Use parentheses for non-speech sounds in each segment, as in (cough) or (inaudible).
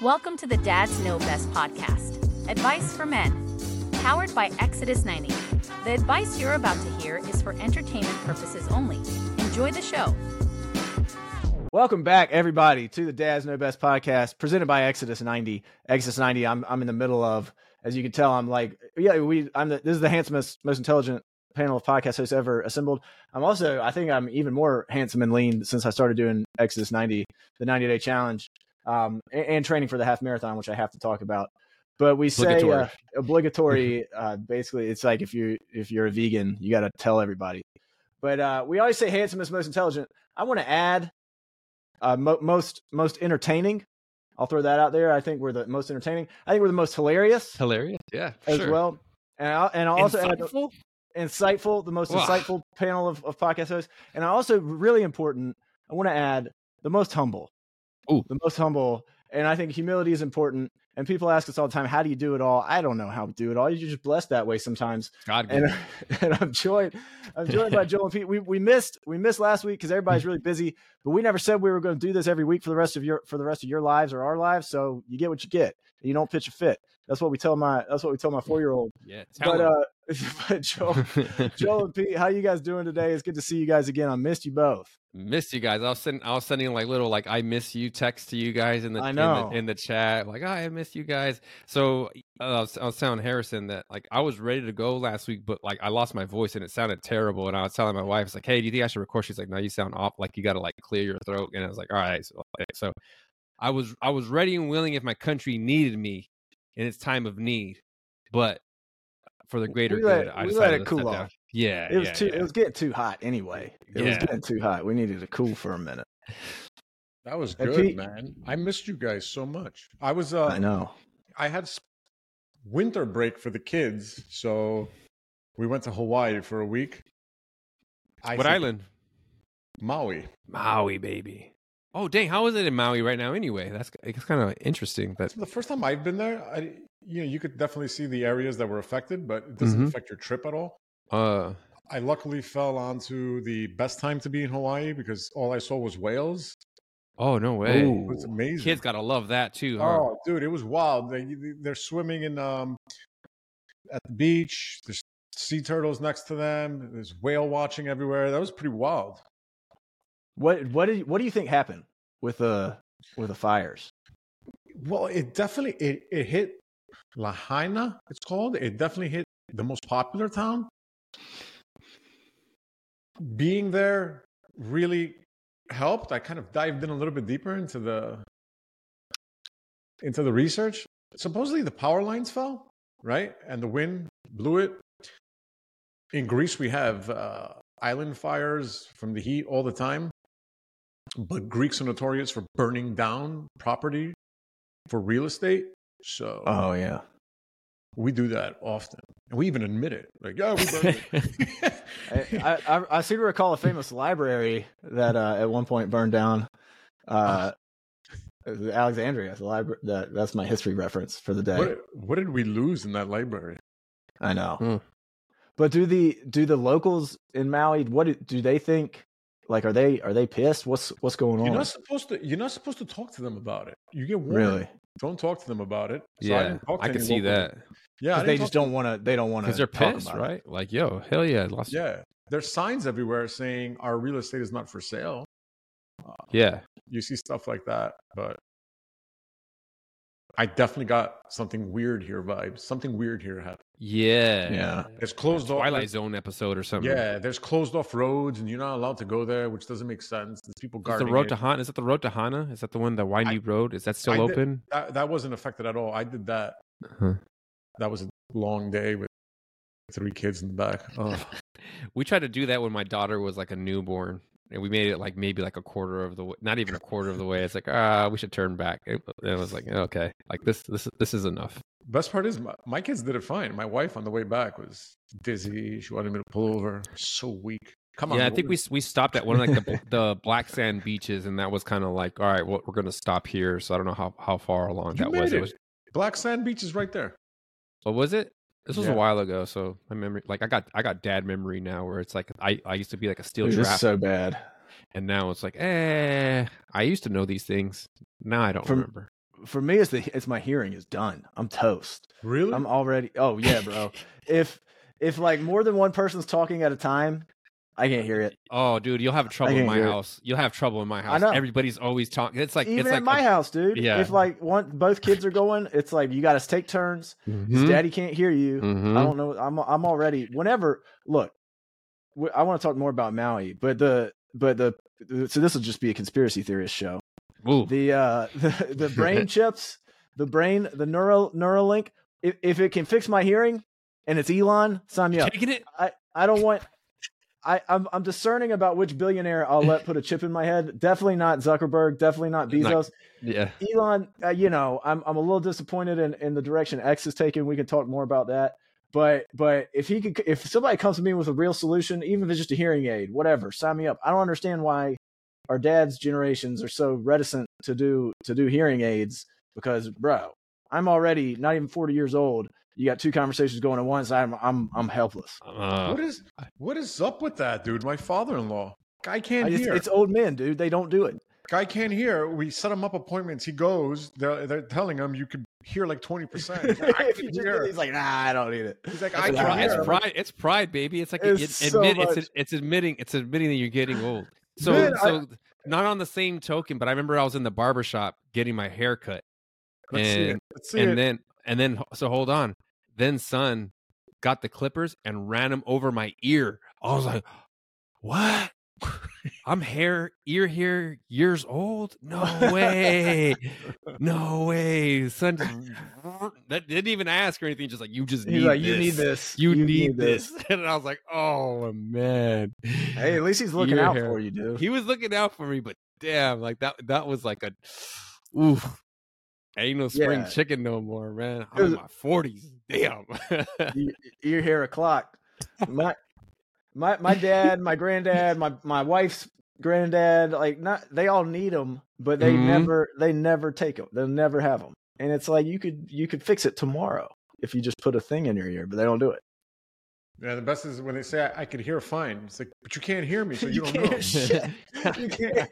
Welcome to the Dads Know Best podcast Advice for Men, powered by Exodus 90. The advice you're about to hear is for entertainment purposes only. Enjoy the show. Welcome back, everybody, to the Dads Know Best podcast presented by Exodus 90. Exodus 90, I'm, I'm in the middle of, as you can tell, I'm like, yeah, we, I'm the, this is the handsomest, most intelligent panel of podcast hosts ever assembled. I'm also, I think I'm even more handsome and lean since I started doing Exodus 90, the 90 day challenge, um, and, and, training for the half marathon, which I have to talk about. But we say obligatory. Uh, obligatory uh, basically, it's like if you if you're a vegan, you got to tell everybody. But uh, we always say handsome is most intelligent. I want to add uh, mo- most most entertaining. I'll throw that out there. I think we're the most entertaining. I think we're the most hilarious. Hilarious, yeah, as sure. well. And I, and I'll also insightful, add, insightful, the most insightful panel of, of podcast hosts. And I also really important. I want to add the most humble. Ooh. the most humble. And I think humility is important. And people ask us all the time, how do you do it all? I don't know how to do it all. You're just blessed that way sometimes. God, and, (laughs) and I'm joined, I'm joined by Joel and Pete. We, we missed, we missed last week because everybody's really busy, but we never said we were going to do this every week for the rest of your, for the rest of your lives or our lives. So you get what you get. You don't pitch a fit. That's what we tell my, that's what we tell my four-year-old. Yeah. But, uh, (laughs) but Joel, Joel and Pete, how you guys doing today? It's good to see you guys again. I missed you both. Missed you guys. I was sending I was sending like little like I miss you text to you guys in the I know. in the, in the chat like oh, I miss you guys. So uh, I, was, I was telling Harrison that like I was ready to go last week, but like I lost my voice and it sounded terrible. And I was telling my wife, it's like, hey, do you think I should record? She's like, no, you sound off. Like you got to like clear your throat. And I was like, all right. So, so I was I was ready and willing if my country needed me in its time of need, but for the greater we good, I we decided let it to cool off. down. Yeah, It was yeah, too. yeah. It was getting too hot anyway. It was getting too hot. We needed to cool for a minute. That was good, Pete. man. I missed you guys so much. I was uh I know. I had winter break for the kids, so we went to Hawaii for a week. I What island? Maui. Maui, baby. Oh, dang! How is it in Maui right now? Anyway, that's it's kind of interesting. But That's the first time I've been there. I you know, you could definitely see the areas that were affected, but it doesn't Mhm. affect your trip at all. uh, I luckily fell onto the best time to be in Hawaii because all I saw was whales. oh no way! Ooh. It was amazing. Kids gotta love that too. Huh? Oh, dude, it was wild. They they're swimming in um at the beach. There's sea turtles next to them. There's whale watching everywhere. That was pretty wild. What what did what do you think happened with the with the fires? Well, it definitely it it hit Lahaina. It's called. It definitely hit the most popular town. Being there really helped. I kind of dived in a little bit deeper into the into the research. Supposedly the power lines fell, right? And the wind blew it. In Greece, we have uh, island fires from the heat all the time. But Greeks are notorious for burning down property for real estate. So Oh yeah. we do that often. And we even admit it. Like, yeah, we burned it. (laughs) (laughs) I, I I seem to recall a famous library that uh, at one point burned down. Uh, Alexandria, the library. That that's my history reference for the day. what, what did we lose in that library? I know. Hmm. But do the do the locals in Maui? What do, do they think? Like, are they are they pissed? What's what's going on? You're not supposed to. You're not supposed to talk to them about it. You get warned. Really? Don't talk to them about it. So yeah, didn't talk to I, can see local- that Yeah, they just don't want to. They don't want to. because they're pissed, right? Like, yo, hell yeah, I lost. Yeah, there's signs everywhere saying our real estate is not for sale. yeah. You see stuff like that, but I definitely got something weird here vibes. Something weird here happened. Yeah. Yeah. It's closed off. Twilight Zone episode or something. Yeah, there's closed off roads, and you're not allowed to go there, which doesn't make sense. There's people guarding. Is the road it. to Hana? Is that the road to Hana? Is that the one, the windy road? Is that still I did- open? that, that wasn't affected at all. I did that. Huh. That was a long day with three kids in the back. Oh, (laughs) We tried to do that when my daughter was like a newborn, and we made it like maybe like a quarter of the way, not even a quarter of the way. It's like ah, we should turn back. And it was like okay, like this, this, this is enough. best part is my, my kids did it fine. My wife on the way back was dizzy. She wanted me to pull over. So weak. Come on. yeah, I think we we stopped at one of like the (laughs) the black sand beaches, and that was kind of like all right, well, we're gonna stop here. So I don't know how how far along You that was. it. It was Black Sand Beach is right there. what was it? This was Yeah. a while ago, so my memory, like I got I got dad memory now, where it's like I I used to be like a steel Dude, this trap, so bad. and now it's like eh, I used to know these things. Now I don't From- remember. for me, it's the it's my hearing is done. I'm toast. Really? I'm already. Oh yeah, bro. (laughs) if if like more than one person's talking at a time, I can't hear it. Oh, dude, you'll have trouble in my hear it. house. You'll have trouble in my house. I know. Everybody's always talking. It's like Even it's like my house, dude. Yeah. If like one both kids are going, it's like you got to take turns. Mhm. Daddy can't hear you. Mhm. I don't know. I'm I'm already. Whenever look, I want to talk more about Maui, but the but the so this will just be a conspiracy theorist show. Ooh. The uh (laughs) the, the brain (laughs) chips, the brain, the neural Neuralink. If if it can fix my hearing, and it's Elon, sign me up. Taking it? I I don't want. I, I'm I'm discerning about which billionaire I'll let put a chip in my head. Definitely not Zuckerberg. Definitely not Not- Bezos. Yeah. Elon, uh, you know, I'm I'm a little disappointed in, in the direction X is taking. We can talk more about that. But but if he could, if somebody comes to me with a real solution, even if it's just a hearing aid, whatever, sign me up. I don't understand why our dad's generations are so reticent to do to do hearing aids because, bro, I'm already not even 40 years old. You got two conversations going at once. I'm I'm I'm helpless. Uh, what is what is up with that, dude? My father-in-law, guy can't I just- hear. it's old men, dude. They don't do it. guy can't hear. We set him up appointments. He goes. They're, they're telling him you could hear like twenty percent. He's like, I (laughs) If can you just- hear. he's like, nah, I don't need it. He's like, That's I it's, can pride, it's pride. It's pride, baby. It's like It's it, so admit it's it's admitting it's admitting that you're getting old. (laughs) So Man, I- so not on the same token, but I remember I was in the barber shop getting my hair cut, Let's see it. and Let's see and it. then and then so hold on, then son got the clippers and ran them over my ear. I was like, what? I'm hair ear here, years old? No way. no way. Son (laughs) that didn't even ask or anything, just like you just need like, this. you need this. You, need, this. (laughs) And I was like, oh man. Hey, at least he's looking Ear out hair. for you, dude. He was looking out for me, but damn, like that that was like a oof. Ain't no spring Yeah. chicken no more, man. I'm in my forties. Damn. (laughs) you, you hear a clock. My my my dad, my granddad, my my wife's granddad, like not they all need them, but they Mhm. never they never take them. They'll never have them. And it's like you could you could fix it tomorrow if you just put a thing in your ear, but they don't do it. Yeah, the best is when they say I, I could hear fine. It's like, but you can't hear me, so (laughs) you, don't can't know. shit. (laughs) You can't.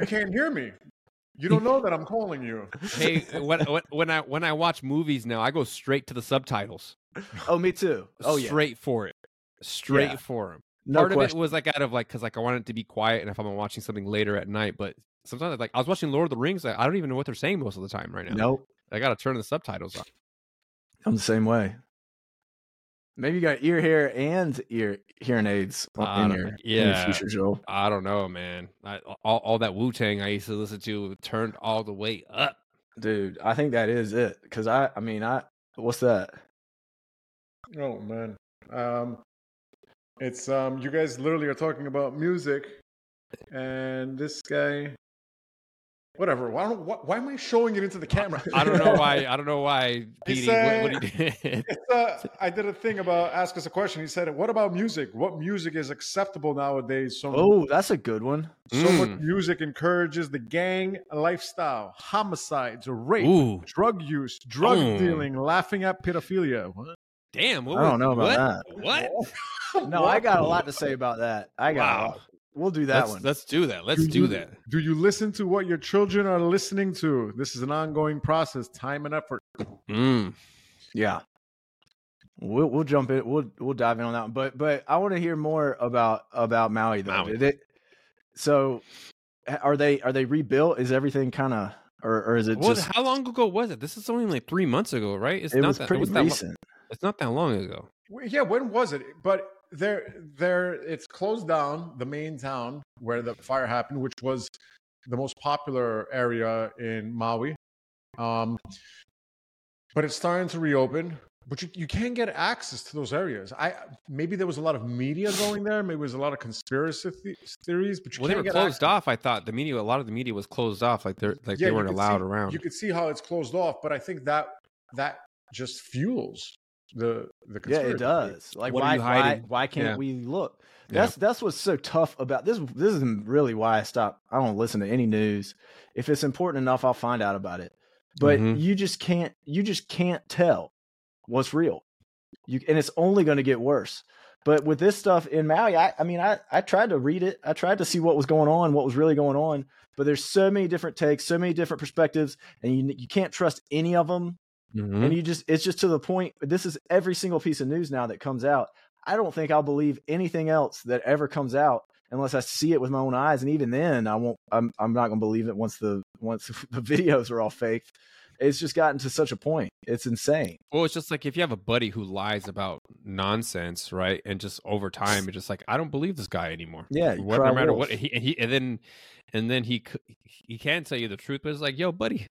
You can't hear me. You don't know that I'm calling you. (laughs) hey, when, when when I when I watch movies now, I go straight to the subtitles. oh, me too. Oh yeah, straight for it, straight Yeah. for them. no Part question. of it was like out of like because like I wanted it to be quiet, and if I'm watching something later at night, but sometimes like I was watching Lord of the Rings, I, I don't even know what they're saying most of the time right now. Nope, I got to turn the subtitles on. I'm the same way. Maybe you got ear hair and ear hearing aids I in don't- your in yeah. your future, Joel. I don't know, man. I, all, all that Wu Tang I used to listen to turned all the way up. Dude, I think that is it. Cause I, I mean, I, what's that? Oh man. Um, it's um, you guys literally are talking about music, and this guy. Whatever. Why don't? Why, why am I showing it into the camera? I don't know why. I don't know why. (laughs) He said, what, what he did. It's, uh, I did a thing about ask us a question. He said, "What about music? What music is acceptable nowadays?" So, Oh, that's a good one. so Mm. much music encourages the gang lifestyle, homicides, rape, Ooh, drug use, drug Mm. dealing, laughing at pedophilia. What? damn! What I don't was- know about what? What? (laughs) No, I got a lot to say about that. I got a Wow. Lot. We'll do that let's, one. let's do that. Let's Do do you- that. Do you listen to what your children are listening to? This is an ongoing process, time and effort. Mm. Yeah. We'll we'll jump in. We'll we'll dive in on that. One. But but I want to hear more about about Maui though. Maui. Did it? So, are they are they rebuilt? Is everything kind of or or is it What? just? How long ago was it? This is only like three months ago, right? It's It not was that. pretty it was that recent. it's not that long ago. Yeah, when was it? But there, there, it's closed down. The main town where the fire happened, which was the most popular area in Maui. Um, but it's starting to reopen. But you, you can't get access to those areas. I maybe there was a lot of media going there. Maybe there was a lot of conspiracy the- theories. But you Well, they were closed access. off. I thought the media, a lot of the media was closed off. Like they're like Yeah, they weren't allowed see- around. You could see how it's closed off, but I think that that just fuels the the Yeah, it does. Like What are why you why hiding? why can't Yeah. we look? Yeah. That's that's what's so tough about this. This is really why I stop. I don't listen to any news. If it's important enough, I'll find out about it. But Mhm. you just can't. You just can't tell what's real. You and it's only going to get worse But with this stuff in Maui, I, I mean, I, I tried to read it. I tried to see what was going on, what was really going on. But there's so many different takes, so many different perspectives, and you you can't trust any of them. Mhm. And you just it's just to the point. This is every single piece of news now that comes out. I don't think I'll believe anything else that ever comes out unless I see it with my own eyes. And even then, I won't. I'm I'm not going to believe it once the once (laughs) the videos are all faked. It's just gotten to such a point. It's insane. Well, it's just like if you have a buddy who lies about nonsense, right? And just over time, it's just like I don't believe this guy anymore. Yeah, what, no matter wolf. what, he, and he and then and then he he can tell you the truth, but it's like, yo, buddy,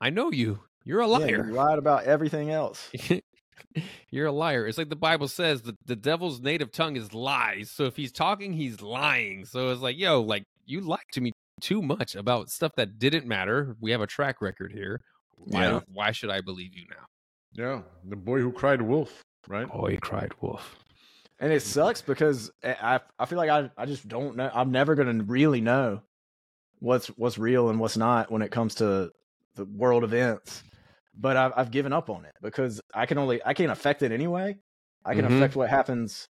I know you. You're a Yeah, liar. you lied about everything else. (laughs) You're a liar. It's like the Bible says the, the devil's native tongue is lies. So if he's talking, he's lying. So it's like, yo, like you lied to me too much about stuff that didn't matter. We have a track record here. Why Yeah. why should I believe you now? Yeah, the boy who cried wolf, right? Oh, he cried wolf. And it mm-hmm. sucks because I I- I feel like I I just don't know. I'm never gonna really know what's what's real and what's not when it comes to the world events. But I've I've given up on it because I can only I can't affect it anyway. I can Mhm. affect what happens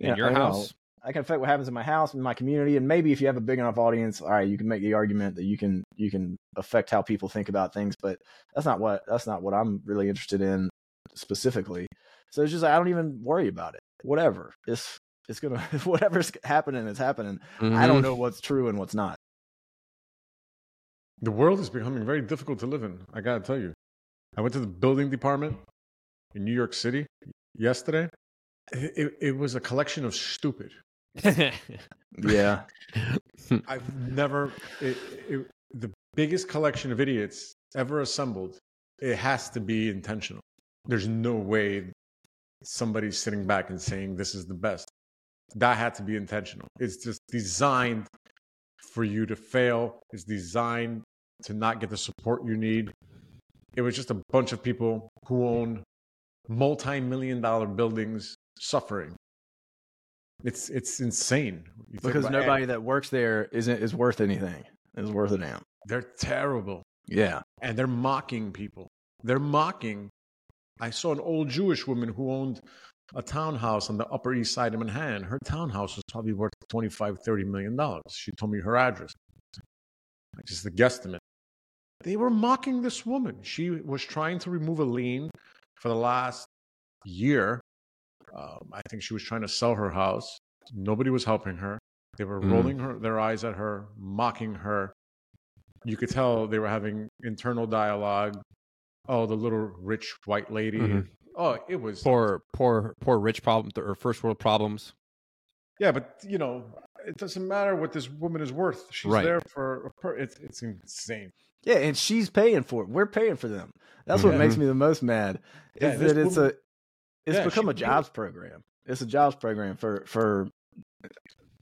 In yeah, your I know. house. I can affect what happens in my house, in my community, and maybe if you have a big enough audience, all right, you can make the argument that you can you can affect how people think about things. But that's not what that's not what I'm really interested in specifically. So it's just I don't even worry about it. Whatever, it's it's gonna (laughs) whatever's happening is happening. I Mhm. don't know what's true and what's not. The world is becoming very difficult to live in. I gotta tell you. I went to the building department in New York City yesterday. It, it, was a collection of stupid. (laughs) Yeah, (laughs) I've never it, it, the biggest collection of idiots ever assembled. It has to be intentional. There's no way somebody's sitting back and saying this is the best. That had to be intentional. It's just designed for you to fail. It's designed to not get the support you need. It was just a bunch of people who own multi-million dollar buildings suffering. It's it's insane. You because nobody that works there isn't is worth anything. Is worth a damn. They're terrible. Yeah, And they're mocking people. They're mocking. I saw an old Jewish woman who owned a townhouse on the Upper East Side of Manhattan. Her townhouse was probably worth 25, 30 million dollars. She told me her address. Just a guesstimate. They were mocking this woman. She was trying to remove a lien for the last year. Um, I think she was trying to sell her house. Nobody was helping her. They were Mm. rolling her, their eyes at her, mocking her. You could tell they were having internal dialogue. Oh, the little rich white lady. Mhm. Oh, it was poor, poor, poor rich problem or first world problems. Yeah, but you know, it doesn't matter what this woman is worth. She's Right. there for a per- it's it's insane. Yeah, and she's paying for it. We're paying for them. That's what Yeah. makes me the most mad. Is this that it's a it's Yeah, become a jobs program. It's a jobs program for for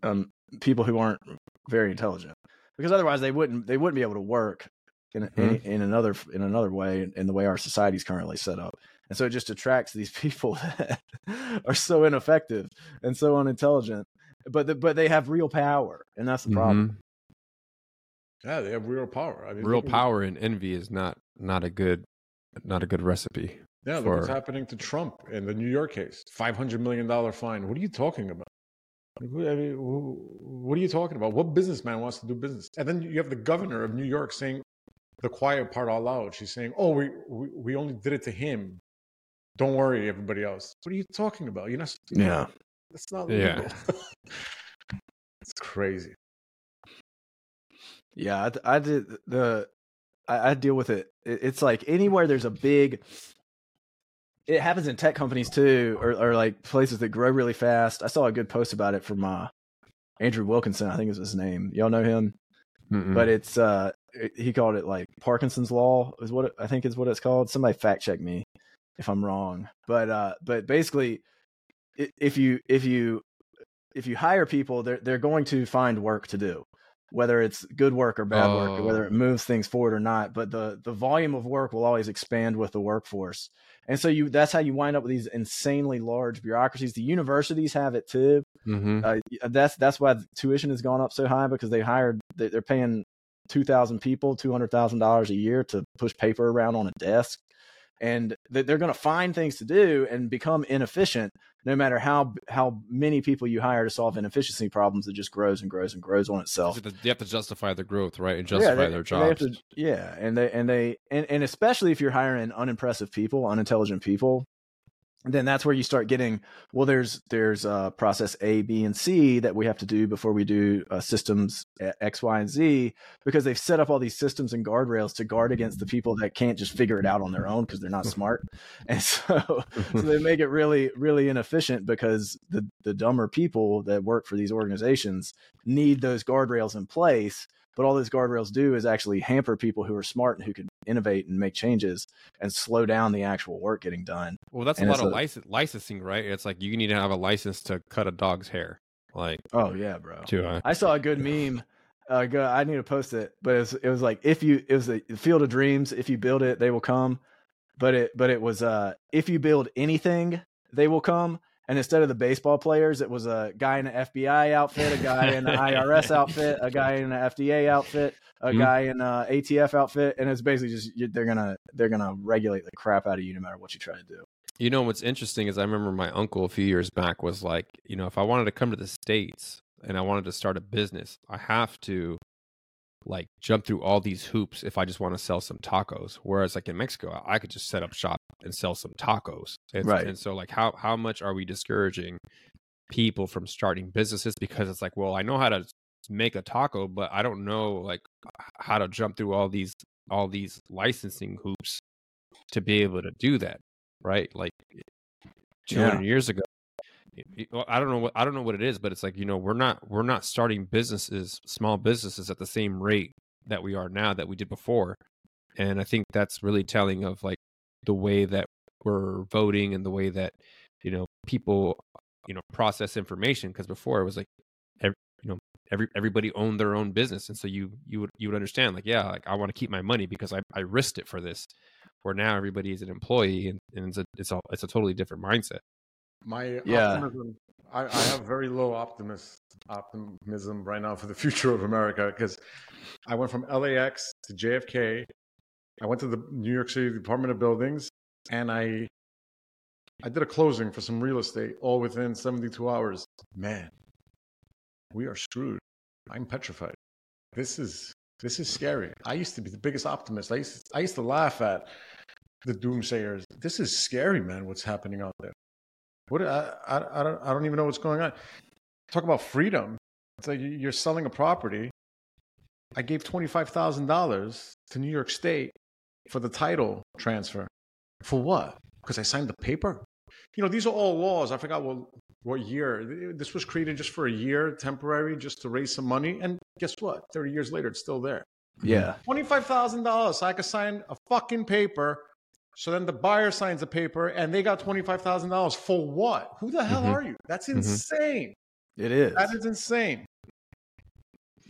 um people who aren't very intelligent because otherwise they wouldn't they wouldn't be able to work in in, Mhm. in another in another way in, in the way our society's currently set up. And so it just attracts these (laughs) people that are so ineffective and so unintelligent, but the, but they have real power, and that's the problem. Yeah, they have real power. I mean, Real power and envy is not not a good not a good recipe. Yeah, look what's happening to Trump in the New York case. Five hundred million dollar fine. What are you talking about? I mean, what are you talking about? What businessman wants to do business? And then you have the governor of New York saying the quiet part out loud. She's saying, "Oh, we we, we only did it to him. Don't worry, everybody else." What are you talking about? You're not. Yeah. that's not. Yeah. legal. (laughs) it's crazy. Yeah, I, I did the I, I deal with it. it. It's like anywhere there's a big. It happens in tech companies too, or, or like places that grow really fast. I saw a good post about it from uh, Andrew Wilkinson. I think is his name. Y'all know him, Mm-mm. but it's uh he called it like Parkinson's law is what it, I think is what it's called. Somebody fact check me if I'm wrong. But uh, but basically, if you if you if you hire people, they're they're going to find work to do, whether it's good work or bad work, or whether it Oh. moves things forward or not. But the the volume of work will always expand with the workforce, and so you that's how you wind up with these insanely large bureaucracies. The universities have it too. Mhm. Uh, that's that's why tuition has gone up so high because they hired they- they're paying two thousand people two hundred thousand dollars a year to push paper around on a desk, and they're going to find things to do and become inefficient no matter how how many people you hire to solve inefficiency problems it just grows and grows and grows on itself. You have to justify their growth right? And justify yeah, they, their jobs. to, yeah and they and they and, and especially if you're hiring unimpressive people unintelligent people then that's where you start getting well there's there's uh, process a b and c that we have to do before we do uh, systems x y and z because they've set up all these systems and guardrails to guard against the people that can't just figure it out on their own because they're not smart. (laughs) And so so they (laughs) make it really really inefficient because the the dumber people that work for these organizations need those guardrails in place but all those guardrails do is actually hamper people who are smart and who can innovate and make changes and slow down the actual work getting done. Well, that's and a lot of a, license, licensing, right? It's like you need to have a license to cut a dog's hair. Like, oh yeah, bro. High. I saw a good meme. Uh, go, I need to post it, but it was, it was like if you it was the field of dreams. If you build it, they will come. But it but it was uh if you build anything, they will come. And instead of the baseball players, it was a guy in an FBI outfit, a guy in an (laughs) IRS outfit, a guy in an FDA outfit, a mm-hmm. guy in an ATF outfit, and it's basically just they're gonna they're gonna regulate the crap out of you no matter what you try to do. You know what's interesting is I remember my uncle a few years back was like, you know, if I wanted to come to the states and I wanted to start a business, I have to like jump through all these hoops if I just want to sell some tacos. Whereas like in Mexico, I could just set up shop and sell some tacos. And, right. And so like how how much are we discouraging people from starting businesses because it's like, well, I know how to make a taco, but I don't know like how to jump through all these all these licensing hoops to be able to do that. Right. Like 200 yeah. years ago, I don't know what I don't know what it is, but it's like you know we're not we're not starting businesses, small businesses at the same rate that we are now that we did before, and I think that's really telling of like the way that we're voting and the way that you know people you know process information. Because before it was like every, you know every everybody owned their own business. And so you you would you would understand like yeah like I want to keep my money because I I risked it for this. Where now everybody is an employee and, and it's a it's a it's a totally different mindset. My yeah. optimism, I, I have very low optimist optimism right now for the (laughs) future of America because I went from LAX to JFK. I went to the New York City Department of Buildings and I I did a closing for some real estate all within 72 hours. Man, we are screwed. I'm petrified. This is this is scary. I used to be the biggest optimist. I used to, I used to laugh at the doomsayers. This is scary, man. What's happening out there? What I, I, I don't I don't even know what's going on. Talk about freedom. It's like you're selling a property. I gave twenty five thousand dollars to New York State for the title transfer. For what? Because I signed the paper. You know, these are all laws. I forgot what what year. This was created just for a year, temporary, just to raise some money. And guess what? Thirty years later, it's still there. Yeah, twenty five thousand dollars. So I could sign a fucking paper so then the buyer signs a paper and they got $25,000 for what? Who the hell mm-hmm. are you? That's mm-hmm. insane. Mm-hmm. It is. That is insane.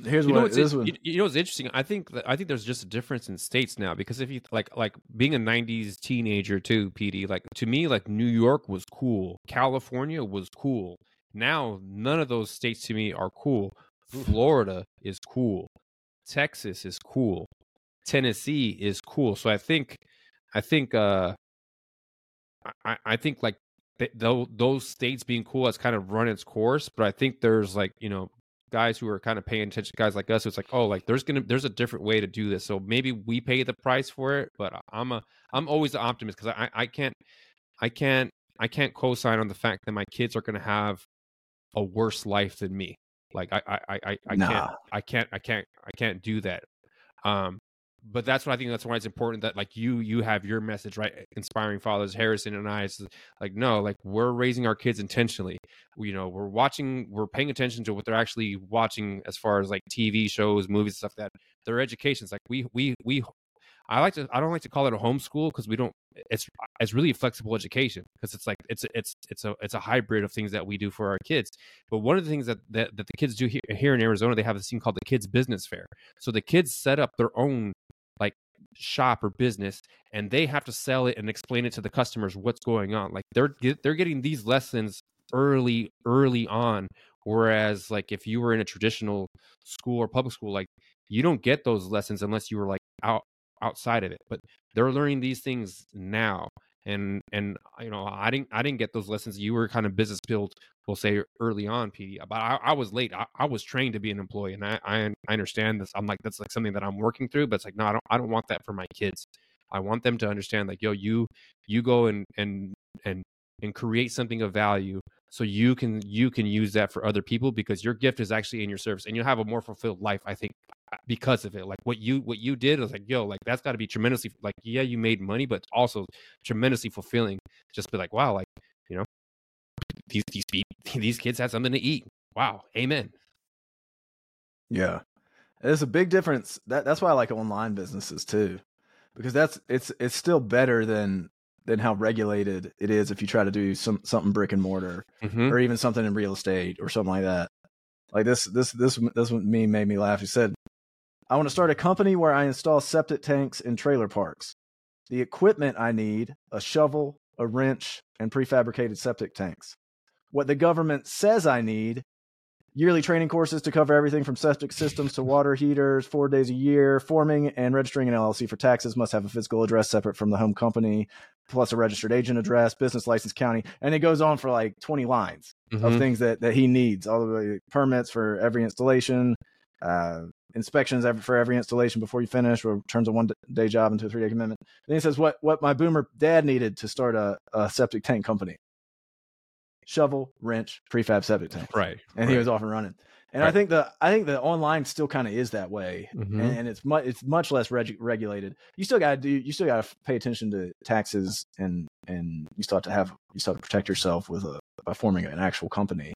Here's you what know what's, you, you know what's interesting. I think that I think there's just a difference in states now because if you like like being a '90s teenager too, Petey. Like to me, like New York was cool, California was cool. Now none of those states to me are cool. Florida is cool, Texas is cool, Tennessee is cool. So I think I think uh I, I think like th- those states being cool has kind of run its course, but I think there's like, you know, guys who are kind of paying attention, guys like us, it's like, oh, like there's gonna there's a different way to do this. So maybe we pay the price for it, but I'm a I'm always an optimist because I I can't I can't I can't co-sign on the fact that my kids are gonna have a worse life than me. Like I I I, I nah. can't I can't I can't I can't do that. Um but that's what I think. That's why it's important that like you you have your message right, inspiring fathers. Harrison and I, it's like no, like we're raising our kids intentionally. You know, we're watching, we're paying attention to what they're actually watching as far as like TV shows, movies, stuff that their education education's like we we we. I like to. I don't like to call it a homeschool because we don't. It's it's really a flexible education because it's like it's it's it's a it's a hybrid of things that we do for our kids. But one of the things that that, that the kids do here, here in Arizona, they have this thing called the Kids Business Fair. So the kids set up their own shop or business and they have to sell it and explain it to the customers what's going on like they're they're getting these lessons early early on whereas like if you were in a traditional school or public school like you don't get those lessons unless you were like out outside of it but they're learning these things now and and uh, you know i didn't i didn't get those lessons. You were kind of business built we'll say early on Petey but i, I was late. I, I, was trained to be an employee and I, I i understand this. I'm like that's like something that i'm working through but it's like no i don't i don't want that for my kids. I want them to understand like yo you you go and and and and create something of value so you can you can use that for other people because your gift is actually in your service and you'll have a more fulfilled life i think because of it like what you what you did was like yo like that's got to be tremendously like yeah you made money but also tremendously fulfilling just be like wow like you know these these (laughs) these kids had something to eat wow amen yeah there's a big difference that that's why i like online businesses too because that's it's it's still better than than how regulated it is if you try to do some something brick and mortar mm-hmm. or even something in real estate or something like that. Like this this this this me made me laugh. He said, "I want to start a company where I install septic tanks in trailer parks. The equipment I need: a shovel, a wrench, and prefabricated septic tanks. What the government says I need yearly training courses to cover everything from septic systems to water heaters, four days a year. Forming and registering an LLC for taxes must have a physical address separate from the home company, plus a registered agent address, business license, county, and it goes on for like 20 lines mm-hmm. of things that that he needs. All the way permits for every installation, uh, inspections every, for every installation before you finish, or turns a one day job into a three day commitment. Then he says what what my boomer dad needed to start a, a septic tank company shovel, wrench, prefab septic tank. Right. And right. he was off and running. And right. I think the I think the online still kind of is that way, mm-hmm. and, and, it's much it's much less reg- regulated. You still got to do you still got to pay attention to taxes, and and you still have to have you still have to protect yourself with a by forming an actual company.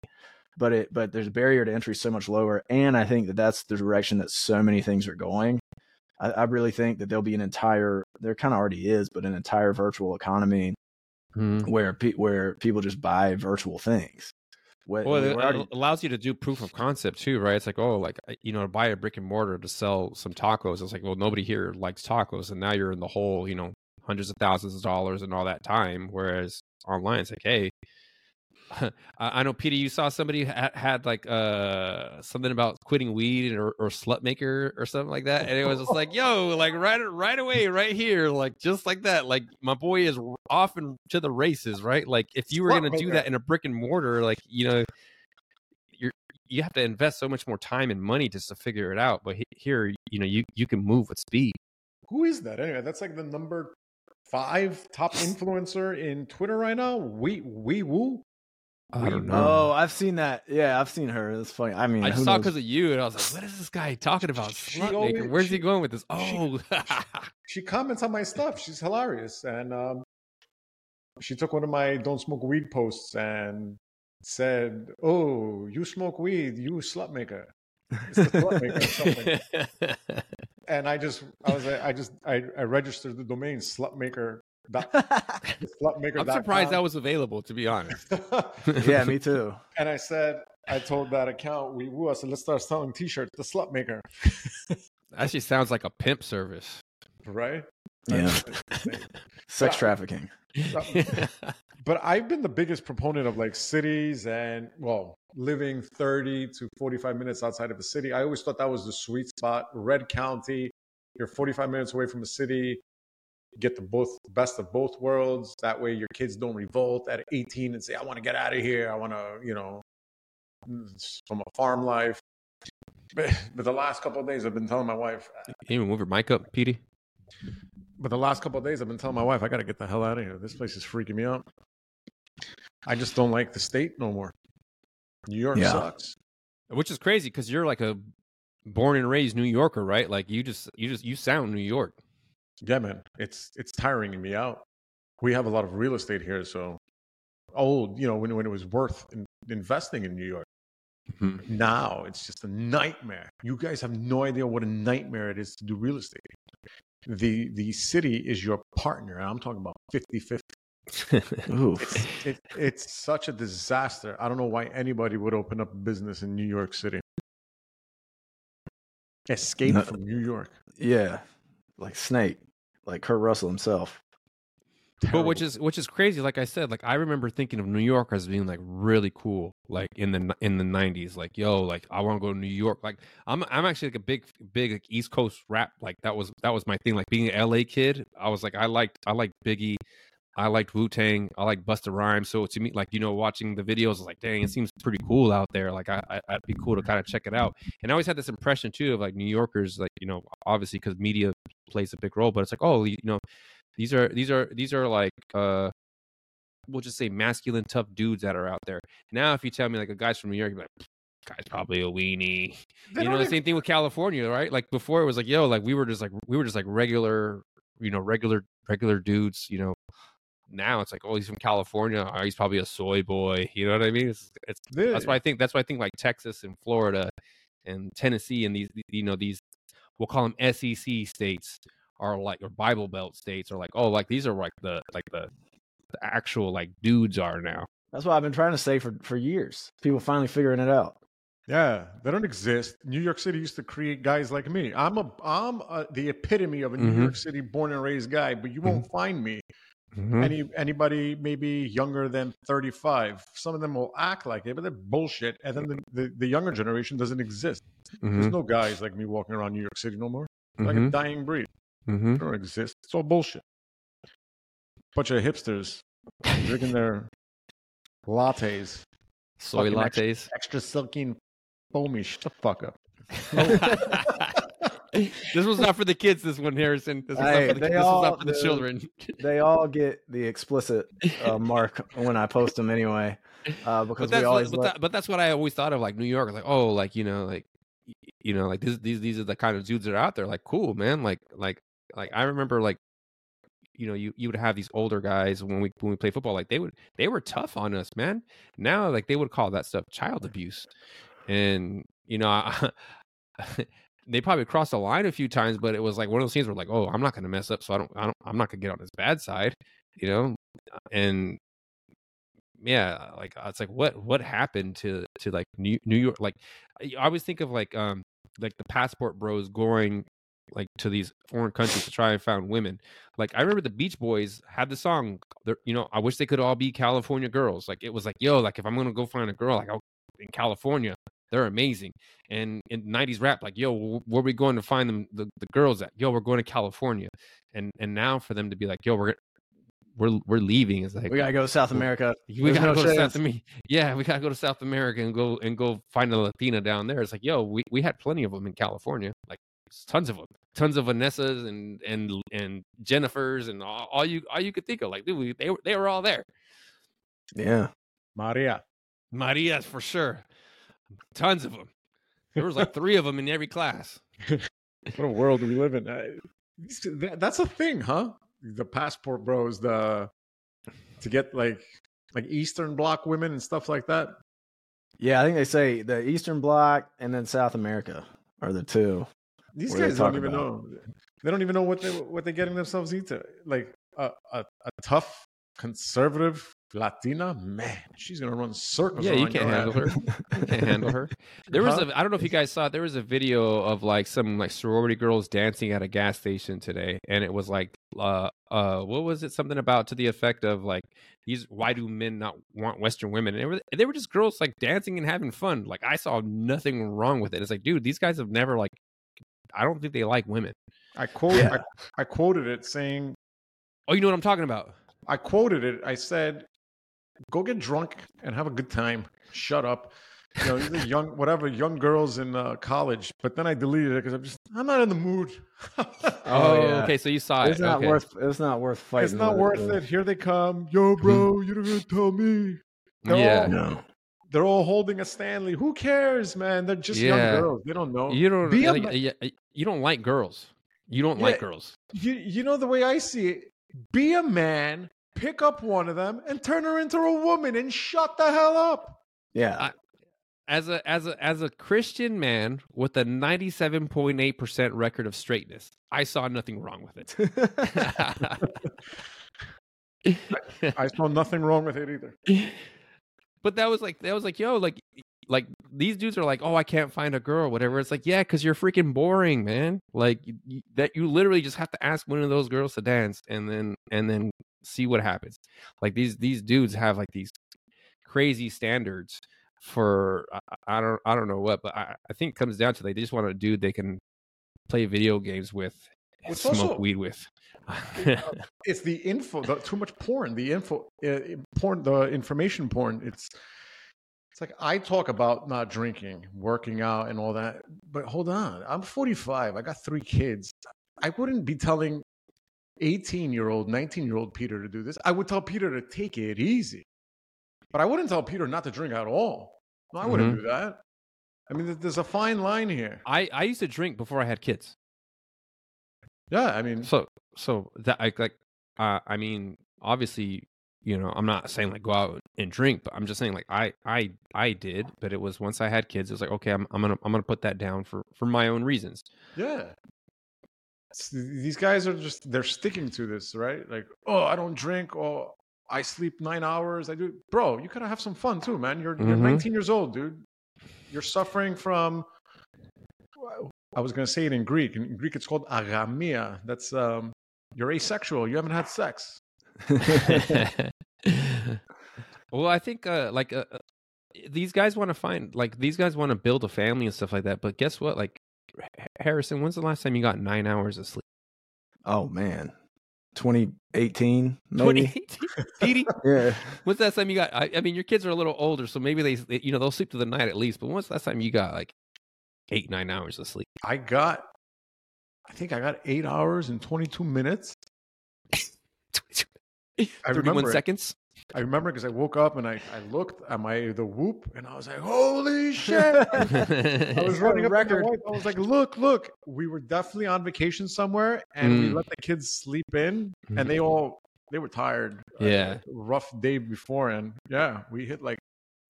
But it but there's a barrier to entry so much lower, and I think that that's the direction that so many things are going. I, I really think that there'll be an entire there kind of already is, but an entire virtual economy mm-hmm. where pe- where people just buy virtual things. What, well, it already... allows you to do proof of concept too, right? It's like, oh, like you know, to buy a brick and mortar to sell some tacos. It's like, well, nobody here likes tacos, and now you're in the whole, you know, hundreds of thousands of dollars and all that time. Whereas online, it's like, hey, (laughs) I know Peter, you saw somebody had, had like uh something about quitting weed or, or slut maker or something like that, and it was just like, (laughs) yo, like right right away, right here, like just like that, like my boy is off and to the races, right? Like if you were gonna do that in a brick and mortar, like you know, you're you have to invest so much more time and money just to figure it out. But here, you know, you you can move with speed. Who is that anyway? That's like the number five top influencer in Twitter right now. We we woo. I don't know. Oh, I've seen that. Yeah, I've seen her. It's funny. I mean, I saw because of you, and I was like, "What is this guy talking about? Slut always, Where's she, he going with this?" Oh, she, (laughs) she, comments on my stuff. She's hilarious, and um, she took one of my "Don't Smoke Weed" posts and said, "Oh, you smoke weed, you slut maker." It's the slut maker (laughs) and I just, I was, I just, I, I registered the domain slutmaker (laughs) I'm surprised that was available, to be honest. (laughs) yeah, me too. And I said, I told that account, we woo, I said, let's start selling t-shirts, the slut maker. Actually (laughs) sounds like a pimp service. Right? Yeah. Sex trafficking. but I've been the biggest proponent of like cities and, well, living 30 to 45 minutes outside of a city. I always thought that was the sweet spot. Red County, you're 45 minutes away from a city get the both best of both worlds. That way, your kids don't revolt at 18 and say, "I want to get out of here. I want to," you know, from a farm life. But, but the last couple of days, I've been telling my wife. Can you move your mic up, Petey? But the last couple of days, I've been telling my wife, "I got to get the hell out of here. This place is freaking me out. I just don't like the state no more. New York yeah. sucks." Which is crazy because you're like a born and raised New Yorker, right? Like you just you just you sound New York. Yeah, man, it's it's tiring me out. We have a lot of real estate here, so old, you know, when when it was worth in, investing in New York. Mm-hmm. Now it's just a nightmare. You guys have no idea what a nightmare it is to do real estate. The the city is your partner, and I'm talking about 50 (laughs) 50. it's, it, it's such a disaster. I don't know why anybody would open up a business in New York City. Escape no, from New York. Yeah, like Snake, like Kurt Russell himself. But which is which is crazy. Like I said, like I remember thinking of New York as being like really cool, like in the in the nineties. Like yo, like I want to go to New York. Like I'm I'm actually like a big big like, East Coast rap. Like that was that was my thing. Like being an LA kid, I was like I liked I liked Biggie. I liked Wu Tang. I like Busta Rhymes. So to me, like you know, watching the videos, like, dang, it seems pretty cool out there. Like I, I would be cool to kind of check it out. And I always had this impression too of like New Yorkers, like you know, obviously because media plays a big role, but it's like, oh, you know, these are these are these are like uh we'll just say masculine tough dudes that are out there. Now if you tell me like a guy's from New York, you're like guy's probably a weenie. (laughs) They you know, the even... same thing with California, right? Like before it was like, yo, like we were just like we were just like regular, you know, regular regular dudes, you know. Now it's like, oh, he's from California. Oh, he's probably a soy boy. You know what I mean? It's, it's that's why I think that's why I think like Texas and Florida and Tennessee and these you know these we'll call them SEC states are like or Bible Belt states are like, oh, like these are like the like the, the actual like dudes are now. That's what I've been trying to say for for years. People finally figuring it out. Yeah, they don't exist. New York City used to create guys like me. I'm a I'm a, the epitome of a New mm-hmm. York City born and raised guy, but you won't mm-hmm. find me. Mm-hmm. Any anybody maybe younger than 35. Some of them will act like it, but they're bullshit. And then the, the, the younger generation doesn't exist. There's mm-hmm. no guys like me walking around New York City no more. Like a mm-hmm. dying breed. Mm-hmm. They don't exist. It's all bullshit. Bunch of hipsters drinking their lattes. Soy lattes. Extra, extra silky and foamy. Shut the fuck up. (laughs) (laughs) this was not for the kids. This one, Harrison. This was hey, not for the, all, was not for the, the children. they all get the explicit uh, mark when I post them anyway, uh, (laughs) because we always. But, let... that, but, that's what I always thought of, like New York. Like, oh, like you know, like you know, like this, these these are the kind of dudes that are out there. Like, cool, man. Like like like I remember like you know you you would have these older guys when we when we play football like they would they were tough on us man now like they would call that stuff child abuse and you know I, (laughs) they probably crossed the line a few times but it was like one of those scenes where like oh i'm not going to mess up so i don't i don't i'm not going to get on his bad side you know and yeah uh, like uh, it's like what what happened to to like new, new york like uh, i always think of like um like the passport bros going like to these foreign countries to try and find women. Like I remember the Beach Boys had the song. You know, I wish they could all be California girls. Like it was like, yo, like if I'm gonna go find a girl, like oh, in California, they're amazing. And in '90s rap, like yo, where we going to find them? The, the girls at? Yo, we're going to California. And and now for them to be like, yo, we're we're we're leaving. It's like we gotta go to South America. We There's gotta no go chance. to South America. Yeah, we gotta go to South America and go and go find a Latina down there. It's like, yo, we, we had plenty of them in California. Like tons of them, tons of Vanessas and and and Jennifers and all, all you all you could think of. Like, dude, we, they were they were all there. Yeah, Maria, Maria's for sure. Tons of them. There was like three of them in every class. (laughs) what a world we live in. Uh, that's a thing, huh? The passport bros, the to get like like Eastern Bloc women and stuff like that. Yeah, I think they say the Eastern Bloc and then South America are the two. These guys don't even about? know. They don't even know what they what they're getting themselves into. Like a, a, a tough conservative Latina, man, she's gonna run circles. Yeah, you can't handle her. You can't handle her. (laughs) There was a I don't know if you guys saw it. There was a video of like some like sorority girls dancing at a gas station today, and it was like uh uh what was it? Something about to the effect of like these why do men not want Western women? And they were they were just girls like dancing and having fun. Like I saw nothing wrong with it. It's like, dude, these guys have never like I don't think they like women. I quote yeah. I, I quoted it saying Oh, you know what I'm talking about? I quoted it. I said, "Go get drunk and have a good time. Shut up." You know, these are young, whatever, young girls in uh, college. But then I deleted it because I'm just, I'm not in the mood. (laughs) oh, yeah. okay. So you saw it's it. Not okay. worth. It's not worth fighting. It's not worth it. it. Here they come. Yo, bro, (laughs) you don't gonna tell me. They're yeah. All, no. They're all holding a Stanley. Who cares, man? They're just yeah. young girls. They don't know. You don't. Be like, a, you don't like girls. You don't yeah, like girls. You you know the way I see it. Be a man, pick up one of them, and turn her into a woman, and shut the hell up. Yeah. I, as a as a as a Christian man with a ninety seven point eight percent record of straightness, I saw nothing wrong with it. I, (laughs) (laughs) I saw nothing wrong with it either. But that was like that was like yo like like these dudes are like, oh, I can't find a girl, whatever. It's like, yeah, because you're freaking boring, man. Like you, that, you literally just have to ask one of those girls to dance, and then and then see what happens. Like these these dudes have like these crazy standards for I, I don't I don't know what, but I, I think it comes down to like, they just want a dude they can play video games with, and It's smoke also- weed with. it's the info, the, too much porn, the info, uh, porn, the information porn. It's it's like I talk about not drinking, working out, and all that. But hold on, I'm 45. I got three kids. I wouldn't be telling 18 year old, 19 year old Peter to do this. I would tell Peter to take it easy, but I wouldn't tell Peter not to drink at all. No, I wouldn't do that. I mean, there's a fine line here. I I used to drink before I had kids. Yeah, I mean, So so that I like uh, I mean obviously you know I'm not saying like go out and drink, but I'm just saying like I I I did, but it was once I had kids, it was like okay, I'm I'm gonna I'm gonna put that down for for my own reasons. Yeah. These guys are just they're sticking to this, right? Like, oh, I don't drink, or I sleep nine hours. I do, bro. You gotta have some fun too, man. You're you're Mhm. 19 years old, dude. You're suffering from. I was gonna say it in Greek. In Greek, it's called agamia. That's um, you're asexual. You haven't had sex. (laughs) well, I think uh like uh, uh, these guys want to find like these guys want to build a family and stuff like that, but guess what? Like Harrison, when's the last time you got 9 hours of sleep? oh man, 2018 maybe. 2018? (laughs) (laughs) Yeah. When's the last time you got? I, I mean, your kids are a little older, so maybe they, they- you know, they'll sleep through the night at least. But when's the last time you got like eight, nine hours of sleep? I got, I think I got eight hours and 22 minutes. (laughs) I 31 remember seconds. I remember because I woke up and I, I looked at my the whoop and I was like, "Holy shit!" (laughs) I was running a up record. record. I was like, "Look, look!" We were definitely on vacation somewhere, and we Mm. let the kids sleep in, and they all they were tired. Uh, Yeah. rough day before, and yeah, we hit like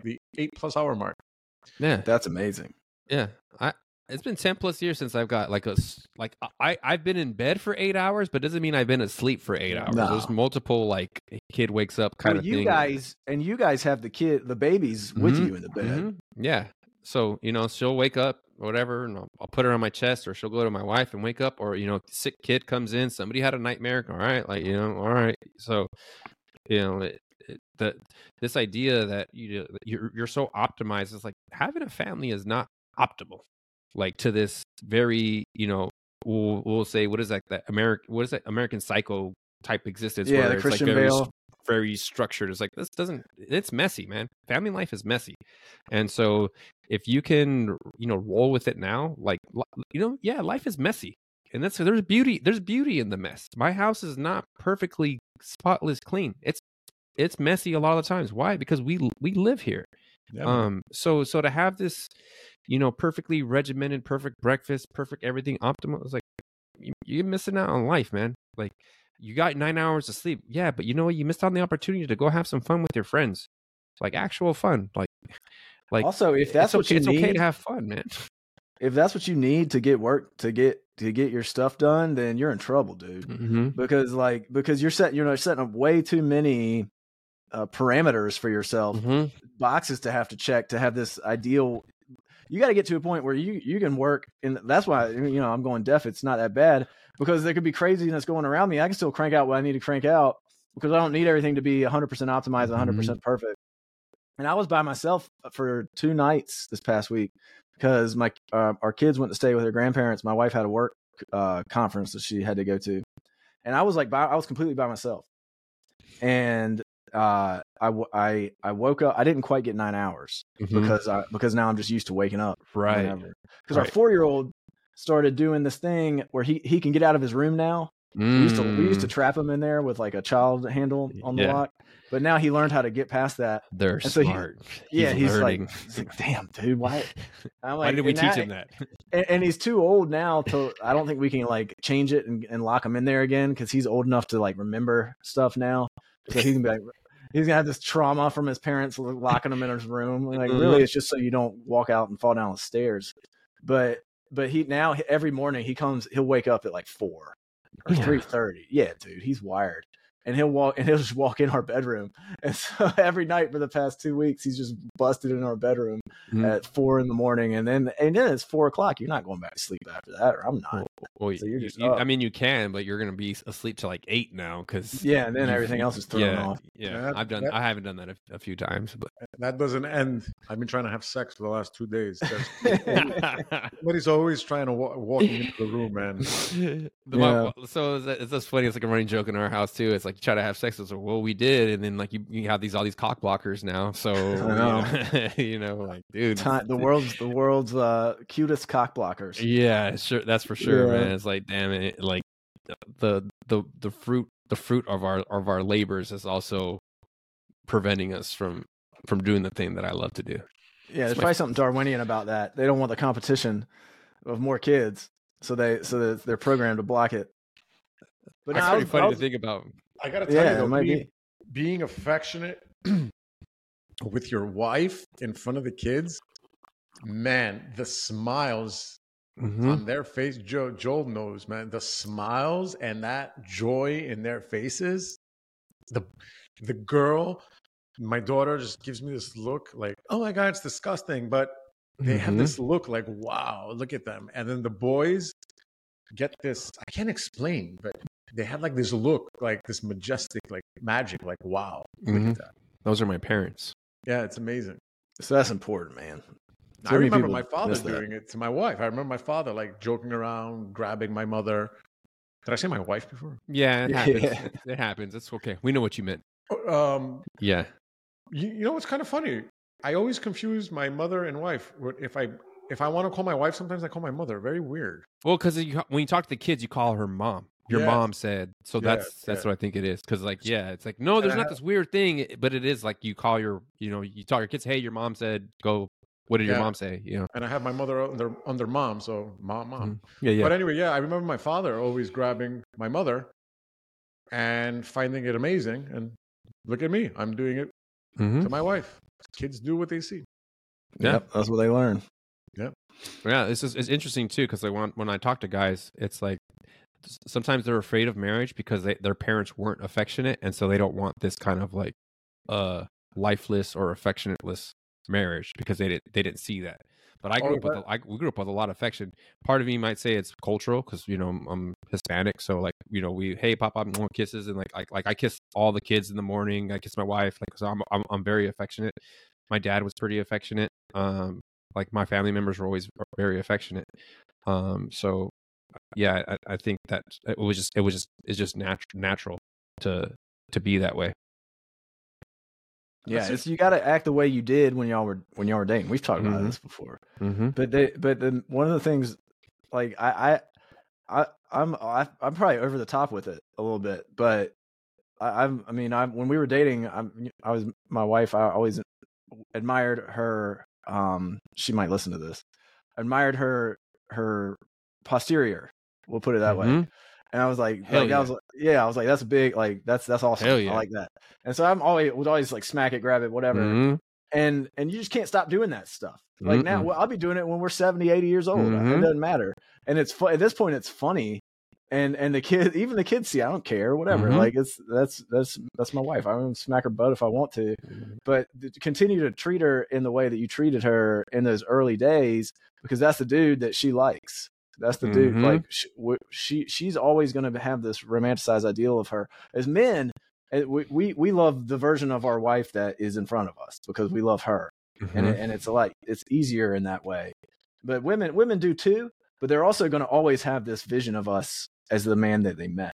the eight plus hour mark. yeah, That's amazing. yeah. I it's been 10 plus years since I've got like a s- like I I've been in bed for eight hours, but doesn't mean I've been asleep for eight hours. No. There's multiple like kid wakes up kind mean, of you thing. guys and you guys have the kid, the babies with Mhm, you in the bed. Mhm. Yeah. So, you know, she'll wake up, whatever, and I'll, I'll put her on my chest, or she'll go to my wife and wake up, or, you know, sick kid comes in, somebody had a nightmare. All right. Like, you know, all right. So, you know, it, it, the, this idea that you, you're, you're so optimized is like having a family is not optimal, like to this very, you know, we'll, we'll say, what is that, that American, what is that American psycho type existence? Yeah, where the it's Christian like very, Bale. very structured. It's like this doesn't. It's messy, man. Family life is messy, and so if you can, you know, roll with it now, like you know, yeah, life is messy, and that's there's beauty. There's beauty in the mess. My house is not perfectly spotless clean. It's it's messy a lot of the times. Why? Because we we live here. Yeah. Um. So so to have this, you know, perfectly regimented, perfect breakfast, perfect everything optimal. It's like you, you're missing out on life, man. Like you got nine hours of sleep, yeah, but you know what? You missed out on the opportunity to go have some fun with your friends, like actual fun. Like, like also, if that's it's what okay, you it's need, okay to have fun, man. (laughs) if that's what you need to get work to get to get your stuff done, then you're in trouble, dude. Mm-hmm. Because like because you're setting you're setting up way too many uh, parameters for yourself, Mm-hmm. boxes to have to check to have this ideal. You got to get to a point where you you can work, and that's why you know I'm going deaf. It's not that bad because there could be craziness going around me. I can still crank out what I need to crank out because I don't need everything to be 100 percent optimized, 100 percent perfect. And I was by myself for two nights this past week because my uh, our kids went to stay with their grandparents. My wife had a work uh, conference that she had to go to, and I was like, by, I was completely by myself. And uh, I, I I woke up. I didn't quite get nine hours because I because now I'm just used to waking up. Mm-hmm. right, Because our four year old started doing this thing where he he can get out of his room now. We used to we used to trap him in there with like a child handle on the Mm. Yeah. lock, but now he learned how to get past that. They're and so he- smart. Yeah, he's, learning. like, he's like, damn, dude, why? (laughs) I'm Why like, did we teach that- him that? (laughs) and, and he's too old now to i don't think we can like change it and, and lock him in there again because he's old enough to like remember stuff now so he's gonna be like he's gonna have this trauma from his parents locking him in his room like Mhm. really it's just so you don't walk out and fall down the stairs but but he now every morning he comes he'll wake up at like four or Yeah. three thirty yeah dude he's wired and he'll walk and he'll just walk in our bedroom (laughs) and so every night for the past two weeks he's just busted in our bedroom Mhm. at four in the morning, and then and then it's four o'clock. You're not going back to sleep after that, or I'm not. Well, So you're just you- I mean, you can, but you're gonna be asleep till like eight now because Yeah, and then everything else is thrown yeah, off. Yeah, Yeah, that- I've done. that- I haven't done that a, a few times, but That doesn't end. I've been trying to have sex for the last two days. but he's (laughs) (laughs) always trying to wa- walk me into the room, man. (laughs) The- my- so it's, it's just funny. It's like a running joke in our house too. It's like you try to have sex. It's like, well, we did, and then like you, you have these all these cock blockers now. So you know, you know, like dude, Time, the world's the world's uh, cutest cock blockers. Yeah, sure. That's for sure, Yeah. Man. It's like, damn it, like the the the fruit the fruit of our of our labors is also preventing us from from doing the thing that I love to do. Yeah, there's my- probably something Darwinian about that. They don't want the competition of more kids, so they so that they're programmed to block it. But it's no, pretty was- funny I to think about. I gotta tell Yeah, you, though, it might being, be. being affectionate (clears throat) with your wife in front of the kids, man, the smiles Mhm. on their face. Joe, Joel knows, man, the smiles and that joy in their faces. The the girl, my daughter, just gives me this look like, oh my god, it's disgusting, but they have Mhm. this look like, wow, look at them. And then the boys get this. I can't explain, but they have like this look, like this majestic, like magic, like wow, look Mhm. at that. Those are my parents. Yeah, it's amazing. So that's important, man. I So remember my father doing it to my wife. I remember my father like joking around, grabbing my mother. Did I say my wife before? Yeah, it (laughs) Yeah. happens. It, happens. It's okay. We know what you meant. Um, Yeah. you, you know what's kind of funny? I always confuse my mother and wife. If I if I want to call my wife, sometimes I call my mother. Very weird. Well, because when you talk to the kids, you call her mom. Your Yes. mom said. So Yes, that's that's yeah. what I think it is. Because like, yeah, it's like no, there's I not this weird thing, but it is like you call your, you know, you tell your kids, hey, your mom said go. What did your mom say? You know. And I have my mother under under mom, so mom, mom. Yeah, yeah. But anyway, yeah, I remember my father always grabbing my mother and finding it amazing. And look at me, I'm doing it Mhm. to my wife. Kids do what they see. Yeah. Yep, that's what they learn. Yeah, yeah. this is it's interesting too because like when when I talk to guys, it's like sometimes they're afraid of marriage because they, their parents weren't affectionate, and so they don't want this kind of like uh lifeless or affectionateless marriage because they didn't they didn't see that. But I grew Oh, up with a, I, we grew up with a lot of affection. Part of me might say it's cultural because you know I'm, I'm Hispanic, so like you know we hey pop up more kisses and like like like I kiss all the kids in the morning. I kiss my wife, like so I'm I'm, I'm very affectionate. My dad was pretty affectionate. Um, like my family members were always very affectionate. Um, so yeah, I, I think that it was just it was just it's just natural natural to to be that way. Yeah, it's, you got to act the way you did when y'all were when y'all were dating. We've talked about Mhm. this before. Mm-hmm. But they, but the, one of the things, like I, I, I I'm I, I'm probably over the top with it a little bit, but I, I'm I mean I when we were dating, I'm I was my wife. I always admired her. Um, she might listen to this. Admired her her posterior. We'll put it that way. And I was like, Hell like, yeah. I was like, yeah, I was like, that's big, like, that's that's awesome. Hell yeah. I like that. And so I'm always would always like smack it, grab it, whatever Mhm. and and you just can't stop doing that stuff like now Mm-mm. well, i'll be doing it when we're 70 80 years old it Mhm. doesn't matter and it's fu- at this point it's funny and and the kid (laughs) even the kids see i don't care whatever Mhm. like it's that's that's that's my wife i'm gonna smack her butt if i want to but to continue to treat her in the way that you treated her in those early days because that's the dude that she likes that's the dude Mhm. like she, she she's always going to have this romanticized ideal of her. As men eh, we, we we love the version of our wife that is in front of us because we love her. And Mhm. it, and it's a lot it's easier in that way. But women women do too but they're also going to always have this vision of us as the man that they met.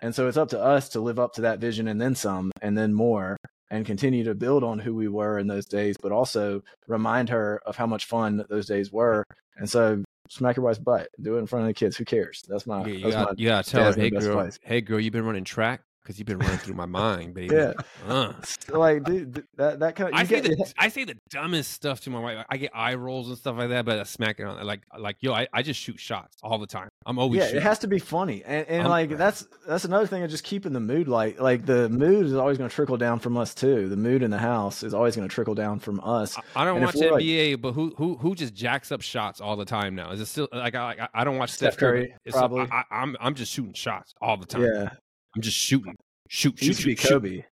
And so it's up to us to live up to that vision and then some and then more and continue to build on who we were in those days but also remind her of how much fun those days were. And so smack your wife's butt do it in front of the kids who cares that's my Yeah, you that's got my you got to tell her, hey girl, advice. hey girl, you've been running track because you've been running through my mind, baby. Yeah. Uh. like dude, that that kind of I say get, the I say the dumbest stuff to my wife. I get eye rolls and stuff like that, but I smack it on like like yo, I, I just shoot shots all the time. I'm always yeah, shooting. it has to be funny, and and I'm- like that's that's another thing of just keeping the mood light. Like the mood is always going to trickle down from us too. The mood in the house is always going to trickle down from us. I- I don't And watch we're, like- NBA, but who who who just jacks up shots all the time now? Is it still like I I, I don't watch Steph, Curry, it's- probably. I, I, am I'm just shooting shots all the time. Yeah, I'm just shooting, shoot, he shoot, used to be shoot, shoot. Kobe.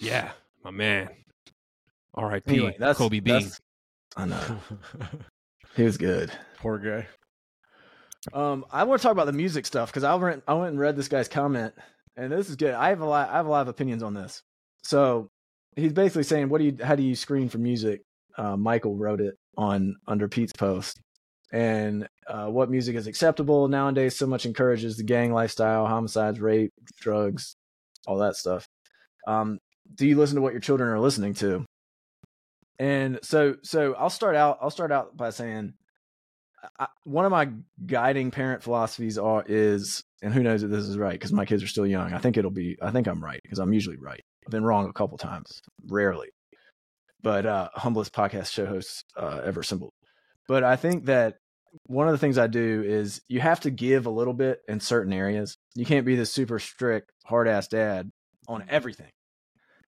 Yeah, my man. R.I.P. Anyway, that's Kobe Bean. that's- I know (laughs) he was good. Poor guy. Um, I want to talk about the music stuff because I went I went and read this guy's comment, and this is good. I have a lot I have a lot of opinions on this. So he's basically saying, "What do you? How do you screen for music?" Uh, Michael wrote it on under Pete's post, and uh, what music is acceptable nowadays. So much encourages the gang lifestyle, homicides, rape, drugs, all that stuff. Um, do you listen to what your children are listening to? And so, so I'll start out. I'll start out by saying I, one of my guiding parent philosophies are is, and who knows if this is right because my kids are still young. I think it'll be. I think I'm right because I'm usually right. I've been wrong a couple times, rarely, but uh, humblest podcast show host uh, ever assembled. But I think that one of the things I do is you have to give a little bit in certain areas. You can't be the super strict, hard ass dad on everything.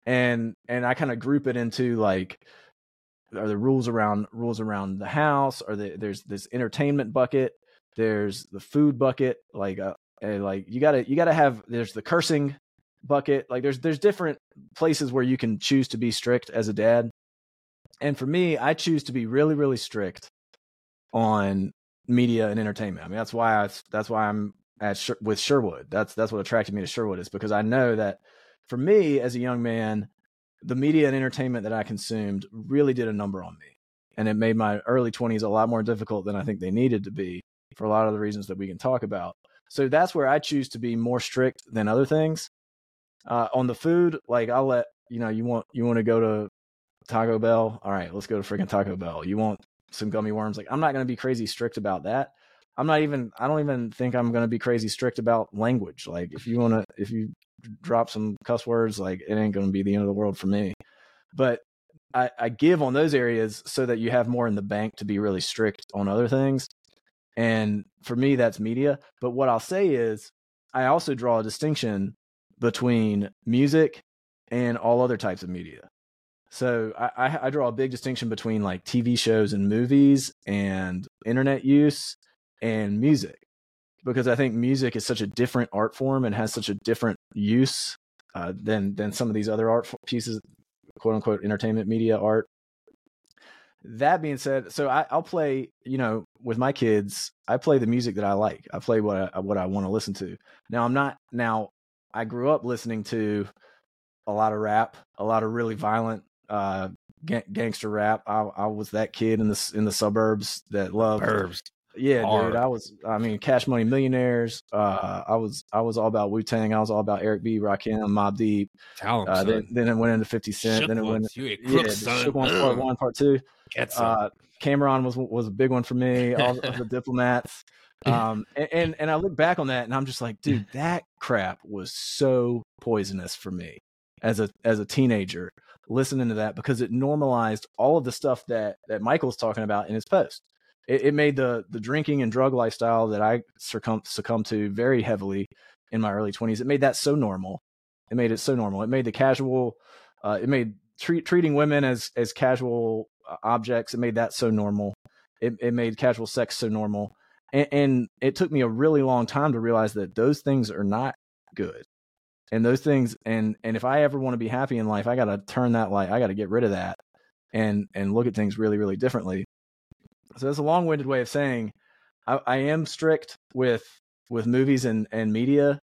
And and I kind of group it into like are the rules around rules around the house or the, there's this entertainment bucket there's the food bucket like uh, like you gotta you gotta have there's the cursing bucket like there's there's different places where you can choose to be strict as a dad and for me i choose to be really really strict on media and entertainment i mean that's why i that's why i'm at Sher- with sherwood that's that's what attracted me to sherwood is because i know that for me as a young man the media and entertainment that I consumed really did a number on me. And it made my early 20s a lot more difficult than I think they needed to be for a lot of the reasons that we can talk about. So that's where I choose to be more strict than other things. Uh, on the food, like I'll let you know, you want you want to go to Taco Bell. All right, let's go to freaking Taco Bell. You want some gummy worms? Like I'm not going to be crazy strict about that. I'm not even. I don't even think I'm going to be crazy strict about language. Like if you want to, if you drop some cuss words, like it ain't going to be the end of the world for me. But I, I give on those areas so that you have more in the bank to be really strict on other things. And for me, that's media. But what I'll say is, I also draw a distinction between music and all other types of media. So I, I, draw a big distinction between like TV shows and movies and internet use and music because I think music is such a different art form and has such a different use uh, than than some of these other art pieces, quote unquote, entertainment media art. That being said, so I, will play, you know, with my kids, I play the music that I like. I play what I, what I want to listen to. Now I'm not now. I grew up listening to a lot of rap, a lot of really violent uh, gangster rap. I, I was that kid in the in the suburbs that loved Burbs. Yeah, Hard. dude. I was. I mean, Cash Money Millionaires. Uh, I was. I was all about Wu Tang. I was all about Eric B. Rakim, Mobb Deep. Tell him, uh, then, then, it went into Fifty Cent. Shook then it went. went. You yeah, Shook one, part one, part two. Uh, Cam'ron was was a big one for me. All the (laughs) diplomats. Um, and, and and I look back on that and I'm just like, dude, that crap was so poisonous for me as a as a teenager listening to that because it normalized all of the stuff that that Michael's talking about in his post it, it made the the drinking and drug lifestyle that I succumb succumbed to very heavily in my early 20s. It made that so normal. It made it so normal. It made the casual. Uh, it made treat, treating women as as casual uh, objects. It made that so normal. It it made casual sex so normal. And, and it took me a really long time to realize that those things are not good and those things and and if i ever want to be happy in life i got to turn that light i got to get rid of that and and look at things really really differently so that's a long-winded way of saying I, I am strict with with movies and and media,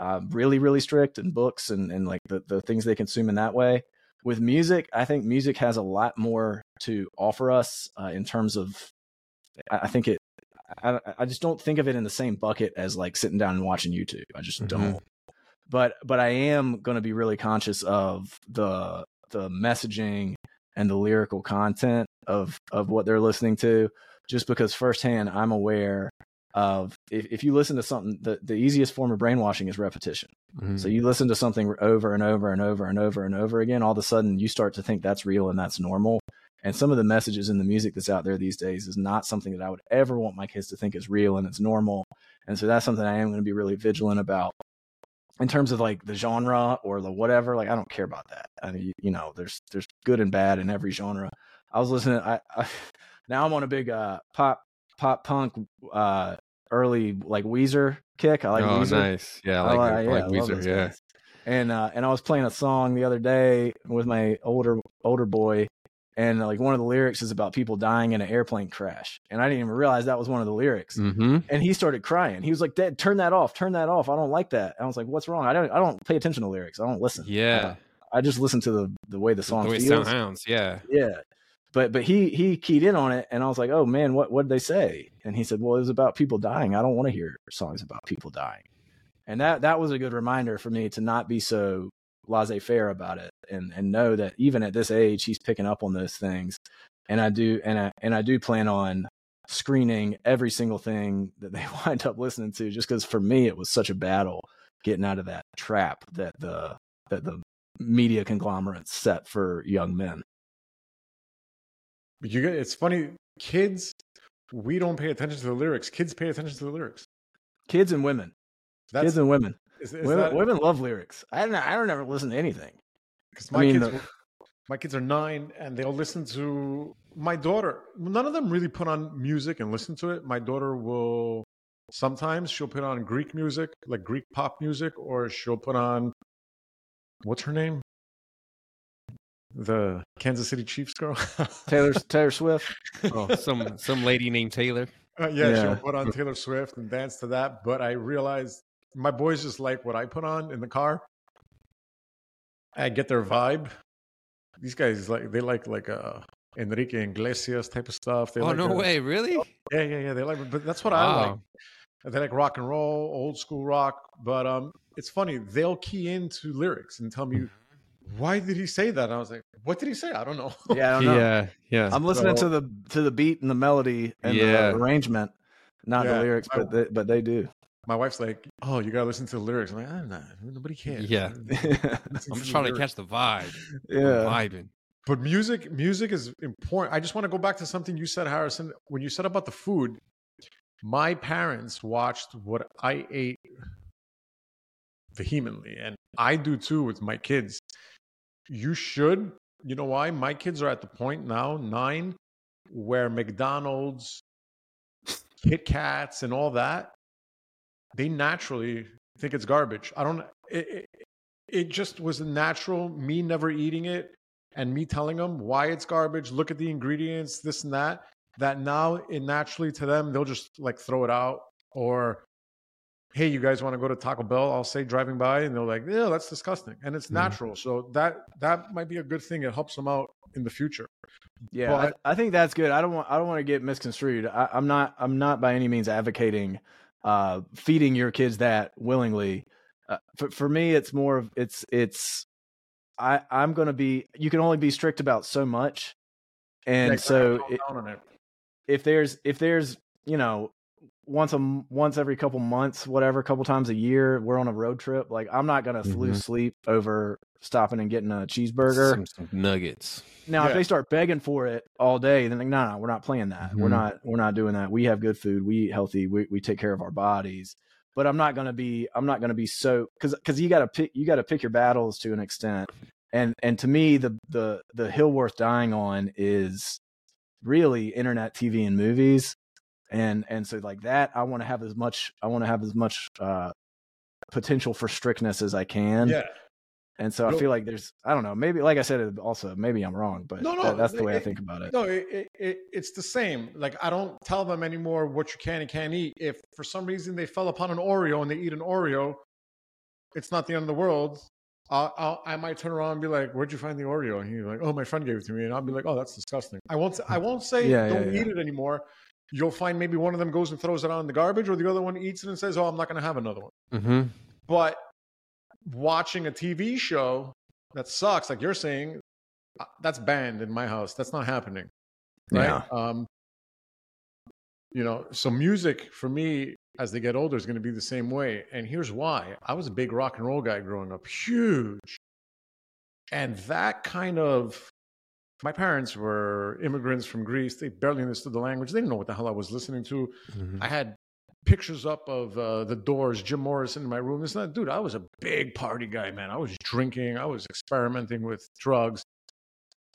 uh, really really strict and books and and like the the things they consume in that way. With music, I think music has a lot more to offer us uh, in terms of. I, I think it. I, I just don't think of it in the same bucket as like sitting down and watching YouTube. I just mm-hmm. don't. But but I am going to be really conscious of the the messaging and the lyrical content of of what they're listening to just because firsthand i'm aware of if, if you listen to something the, the easiest form of brainwashing is repetition. Mm-hmm. so you listen to something over and over and over and over and over again all of a sudden you start to think that's real and that's normal. And some of the messages in the music that's out there these days is not something that i would ever want my kids to think is real and it's normal. And so that's something i am going to be really vigilant about in terms of like the genre or the whatever like i don't care about that I mean, you know there's there's good and bad in every genre I was listening. I, I (laughs) now I'm on a big uh, pop pop punk uh, early like Weezer kick. I like oh, Weezer. nice. Yeah, I like, I like, yeah, like Weezer. Yeah. And uh, and I was playing a song the other day with my older older boy, and like one of the lyrics is about people dying in an airplane crash, and I didn't even realize that was one of the lyrics. Mm-hmm. And he started crying. He was like, "Dad, turn that off. Turn that off. I don't like that." And I was like, "What's wrong? I don't. I don't pay attention to lyrics. I don't listen. Yeah. I just listen to the the way the song the way feels. sounds. Yeah. Yeah. But but he he keyed in on it and I was like, "Oh man, what what did they say?" And he said, "Well, it was about people dying. I don't want to hear songs about people dying." And that that was a good reminder for me to not be so laissez-faire about it and and know that even at this age he's picking up on those things. And I do and I and I do plan on screening every single thing that they (laughs) wind up listening to just cuz for me it was such a battle getting out of that trap that the that the media conglomerates set for young men. But you get it's funny, kids, we don't pay attention to the lyrics. Kids pay attention to the lyrics. Kids and women. That's kids and women. is, is women, that, women love lyrics. I don't. I don't ever listen to anything. Because I my mean, kids, the- my kids are nine, and they'll listen to my daughter. None of them really put on music and listen to it. My daughter will sometimes she'll put on Greek music, like Greek pop music, or she'll put on what's her name, the Kansas City Chiefs girl. (laughs) Taylor Taylor Swift. Oh, (laughs) some some lady named Taylor. Uh, yeah, Yeah. she'll put on Taylor Swift and dance to that. But I realized my boys just like what I put on in the car. I get their vibe. These guys like they like like uh Enrique Iglesias type of stuff. They oh like no uh, way, really? Yeah, yeah, yeah. They like, but that's what I like. They like rock and roll, old school rock. But um, it's funny. They'll key into lyrics and tell me why did he say that. And I was like, what did he say? I don't know. Yeah, I don't know. Yeah, yeah. I'm listening So- to the to the beat and the melody and Yeah. the arrangement, not the lyrics, but they, but they do. My wife's like, oh, you gotta listen to the lyrics. I'm like, I'm not. Nobody cares. Yeah. (laughs) I'm just trying to catch the vibe. I'm yeah. vibing. But music, music is important. I just want to go back to something you said, Harrison. When you said about the food, my parents watched what I ate vehemently, and I do too with my kids. You should. You know why? My kids are at the point now, nine, where McDonald's, Kit Kats, and all that, they naturally think it's garbage. I don't. It, it, it just was natural. Me never eating it and me telling them why it's garbage, look at the ingredients, this and that, that now it naturally to them, they'll just like throw it out. Or, hey, you guys want to go to Taco Bell? I'll say driving by, and they're like, yeah, that's disgusting. And it's Mhm. natural. So that that might be a good thing. It helps them out in the future. Yeah, But- I, I think that's good. I don't want I don't want to get misconstrued. I, I'm not I'm not by any means advocating uh, feeding your kids that willingly. Uh, for for me, it's more of it's it's I I'm going to be. You can only be strict about so much, and Yeah, so it, it. if there's if there's you know once a once every couple months whatever couple times a year we're on a road trip like i'm not gonna Mhm. lose sleep over stopping and getting a cheeseburger. Some, some nuggets. now if they start begging for it all day then like no no we're not playing that. We're Mhm. not we're not doing that. We have good food. We eat healthy. We, we take care of our bodies. But i'm not gonna be i'm not gonna be so because because you gotta pick you gotta pick your battles to an extent. And and to me the the the hill worth dying on is really internet tv and movies. And and so like that i want to have as much i want to have as much uh potential for strictness as i can. Yeah. And so i feel like there's i don't know maybe like i said also maybe i'm wrong but No, no, that- that's the way i think about it No, it, it, it, it's the same. Like I don't tell them anymore what you can and can't eat. If for some reason they fell upon an Oreo and they eat an Oreo, it's not the end of the world. I'll, I'll, I might turn around and be like, "Where'd you find the Oreo?" And he's like, "Oh, my friend gave it to me." And I'll be like, "Oh, that's disgusting." I won't. I won't say (laughs) Yeah, yeah, don't yeah. eat it anymore. You'll find maybe one of them goes and throws it out in the garbage, or the other one eats it and says, "Oh, I'm not going to have another one." Mm-hmm. But watching a TV show that sucks, like you're saying, uh, that's banned in my house. That's not happening. Right. Yeah. Um, you know, so music for me as they get older is going to be the same way. And here's why I was a big rock and roll guy growing up, huge. And that kind of, my parents were immigrants from Greece. They barely understood the language. They didn't know what the hell I was listening to. Mm-hmm. I had pictures up of uh, the Doors, Jim Morrison in my room. It's not, dude. I was a big party guy, man. I was drinking. I was experimenting with drugs.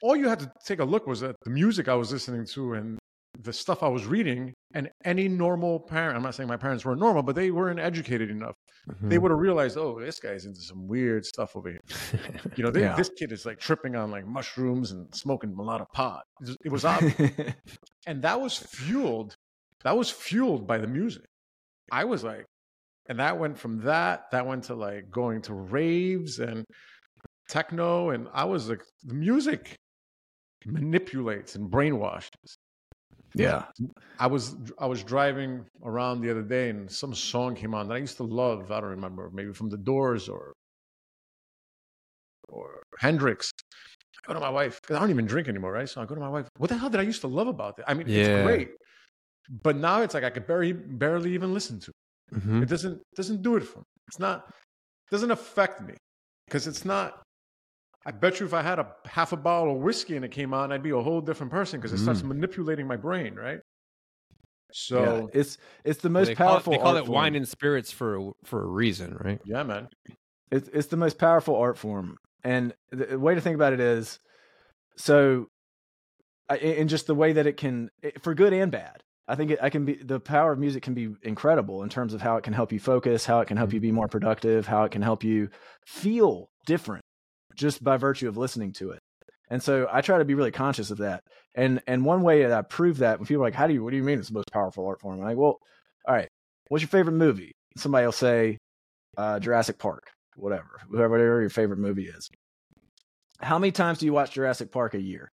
All you had to take a look was at the music I was listening to, and the stuff I was reading, and any normal parent, I'm not saying my parents weren't normal, but they weren't educated enough. They Mhm. would have realized, oh, this guy's into some weird stuff over here. You know, (laughs) they, Yeah. this kid is like tripping on like mushrooms and smoking a lot of pot. It was, it was (laughs) obvious. and that was fueled that was fueled by the music i was like and that went from that that went to like going to raves and techno and i was like the music manipulates and brainwashes yeah. i was i was driving around the other day and some song came on that i used to love i don't remember maybe from the doors or or hendrix I go to my wife because I don't even drink anymore, right? So I go to my wife. What the hell did I used to love about it? I mean, Yeah. it's great, but now it's like I could barely barely even listen to. it. Mhm. It doesn't doesn't do it for me. It's not doesn't affect me because it's not. I bet you if I had a half a bottle of whiskey and it came on, I'd be a whole different person because it starts Mm. manipulating my brain, right? yeah. So It's it's the most they call, it, powerful. they call art it wine form. and spirits for a- for a reason, right? yeah, man. It's it's the most powerful art form, and the the way to think about it is, so, in just the way that it can, for good and bad. I think it, I can be the power of music can be incredible in terms of how it can help you focus, how it can help you be more productive, how it can help you feel different just by virtue of listening to it. And so I try to be really conscious of that. And and one way that I prove that when people are like, "How do you? What do you mean it's the most powerful art form?" I'm like, "Well, all right. What's your favorite movie?" Somebody will say, uh, "Jurassic Park." Whatever, whatever whatever your favorite movie is. How many times do you watch Jurassic Park a year?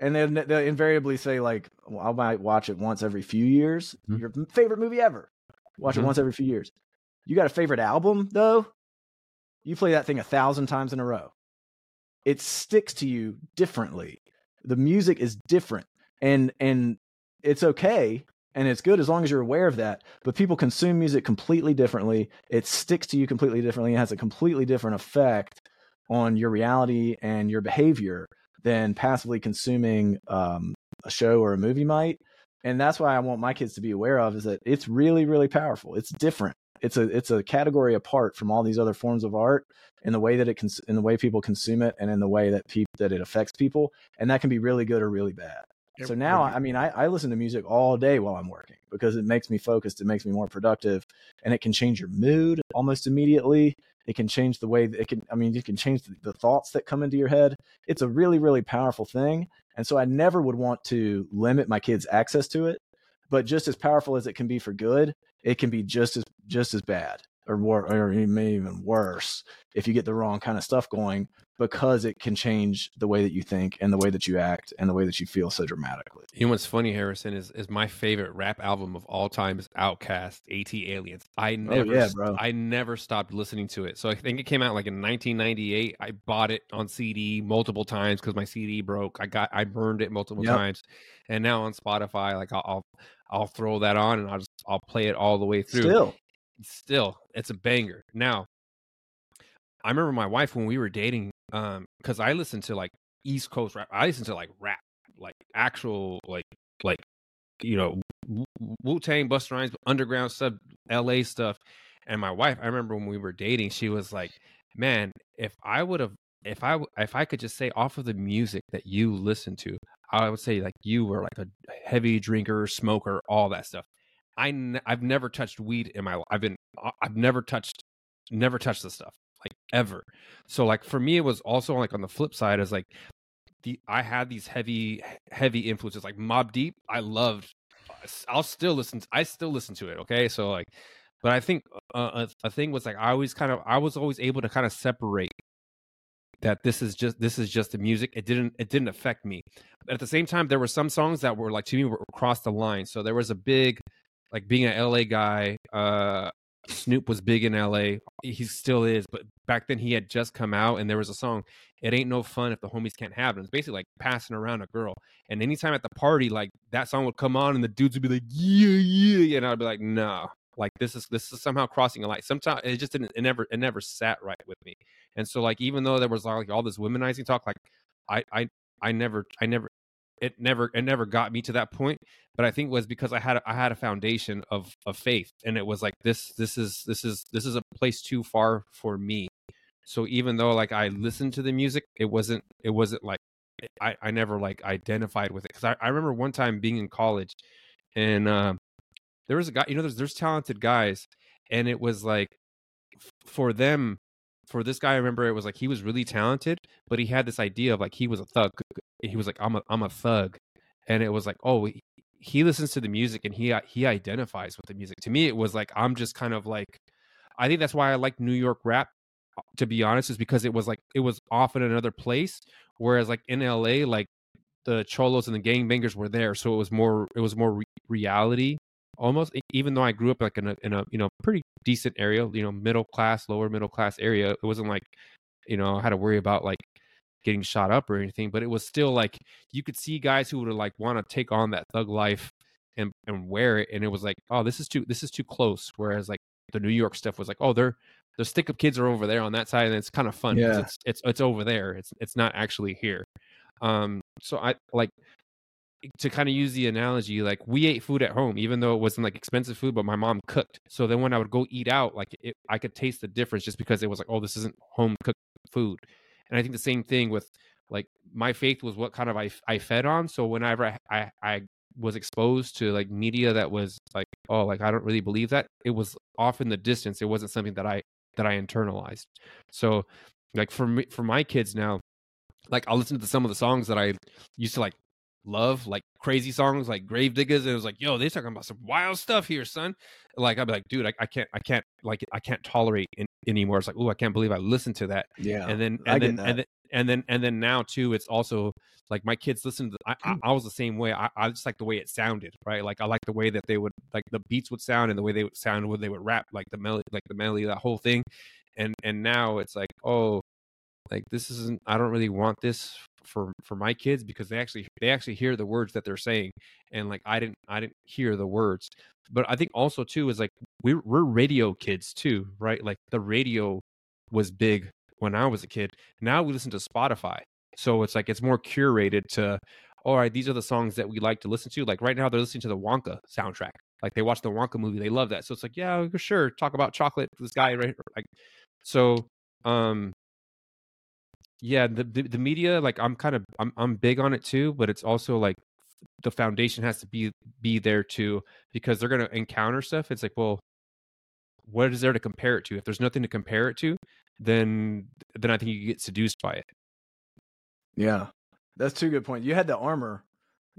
And then they'll invariably say like, well, I might watch it once every few years. Mhm. Your favorite movie ever? Watch Mhm. it once every few years. You got a favorite album though? You play that thing a thousand times in a row. It sticks to you differently. The music is different, and and it's okay and it's good as long as you're aware of that. But people consume music completely differently. It sticks to you completely differently. It has a completely different effect on your reality and your behavior than passively consuming um, a show or a movie might. And that's why I want my kids to be aware of is that it's really, really powerful. It's different. It's a it's a category apart from all these other forms of art in the way that it cons- in the way people consume it and in the way that people that it affects people. And that can be really good or really bad. So now, I mean, I, I listen to music all day while I'm working because it makes me focused. It makes me more productive, and it can change your mood almost immediately. It can change the way that it can. I mean, you can change the, thoughts that come into your head. It's a really, really powerful thing, and so I never would want to limit my kids' access to it. But just as powerful as it can be for good, it can be just as just as bad, or wor- or maybe even worse if you get the wrong kind of stuff going because it can change the way that you think and the way that you act and the way that you feel so dramatically. You know what's funny, Harrison, is is my favorite rap album of all time is Outkast, ATLiens. I oh, never Oh, yeah, bro. I never stopped listening to it. So I think it came out like in 1998. I bought it on CD multiple times because my CD broke. I got I burned it multiple Yep. times. And now on Spotify, like I'll, I'll I'll throw that on and I'll just I'll play it all the way through. Still, still it's a banger. Now i remember my wife when we were dating um because i listened to like east coast rap i listened to like rap like actual like like you know wu-tang Busta Rhymes underground stuff la stuff. And my wife i remember when we were dating she was like man if i would have if I if i could just say off of the music that you listen to i would say like you were like a heavy drinker smoker all that stuff I n- I've never touched weed in my life. I've been I- I've never touched never touched this stuff like ever. So like for me it was also like on the flip side is like the I had these heavy heavy influences like Mobb Deep. I loved I'll still listen to, I still listen to it, okay? So like but I think uh, a, a thing was like I always kind of I was always able to kind of separate that this is just this is just the music. It didn't it didn't affect me. But at the same time there were some songs that were like to me were across the line. So there was a big like being an LA guy, uh Snoop was big in LA. He still is, but back then he had just come out and there was a song, It Ain't No Fun If the Homies Can't Have It. It's basically like passing around a girl. And anytime at the party, like that song would come on and the dudes would be like, Yeah, yeah. And I'd be like, no. Like this is this is somehow crossing a line. Sometimes it just didn't it never it never sat right with me. And so like even though there was like all this womanizing talk, like I I I never I never it never it never got me to that point but i think it was because i had a, i had a foundation of of faith and it was like this this is this is this is a place too far for me. So even though like i listened to the music it wasn't it wasn't like I, I never like identified with it because I, I remember one time being in college and uh, there was a guy you know there's there's talented guys and it was like for them for this guy I remember it was like he was really talented but he had this idea of like he was a thug. He was like I'm a I'm a thug. And it was like oh he, listens to the music and he he identifies with the music. To me it was like I'm just kind of like I think that's why I like New York rap to be honest is because it was like it was off in another place whereas like in LA like the cholos and the gangbangers were there so it was more it was more re- reality almost even though I grew up like in a in a you know pretty decent area you know middle class lower middle class area it wasn't like you know I had to worry about like getting shot up or anything but it was still like you could see guys who would like want to take on that thug life and and wear it and it was like oh this is too this is too close whereas like the New York stuff was like oh they're the stick up kids are over there on that side and it's kind of fun Yeah. it's it's it's over there it's it's not actually here um so i like to kind of use the analogy like we ate food at home even though it wasn't like expensive food but my mom cooked. So then when i would go eat out like it, i could taste the difference just because it was like oh this isn't home cooked food. And i think the same thing with like my faith was what kind of i, I fed on. So whenever I, I i was exposed to like media that was like oh like i don't really believe that it was off in the distance. It wasn't something that i that i internalized. So like for me for my kids now like i'll listen to some of the songs that i used to like love like crazy songs like Gravediggaz and it was like yo they're talking about some wild stuff here son. Like i'd be like dude i, I can't i can't like i can't tolerate it anymore. It's like oh i can't believe i listened to that. Yeah. and then and then and then and then and then now too it's also like my kids listen to I, I, I was the same way. I, I just like the way it sounded right? Like i like the way that they would like the beats would sound and the way they would sound when they would rap like the melody like the melody that whole thing. And and now it's like oh like this isn't i don't really want this for for my kids because they actually they actually hear the words that they're saying and like i didn't i didn't hear the words. But i think also too is like we're we're radio kids too right? Like the radio was big when i was a kid. Now we listen to spotify. So it's like it's more curated to all right these are the songs that we like to listen to. Like right now they're listening to the wonka soundtrack. Like they watch the wonka movie they love that. So it's like yeah sure talk about chocolate this guy right? Like so um yeah the, the the media like i'm kind of I'm, I'm big on it too but it's also like the foundation has to be be there too because they're going to encounter stuff it's like well what is there to compare it to if there's nothing to compare it to then then i think you get seduced by it Yeah, that's two good points. You had the armor,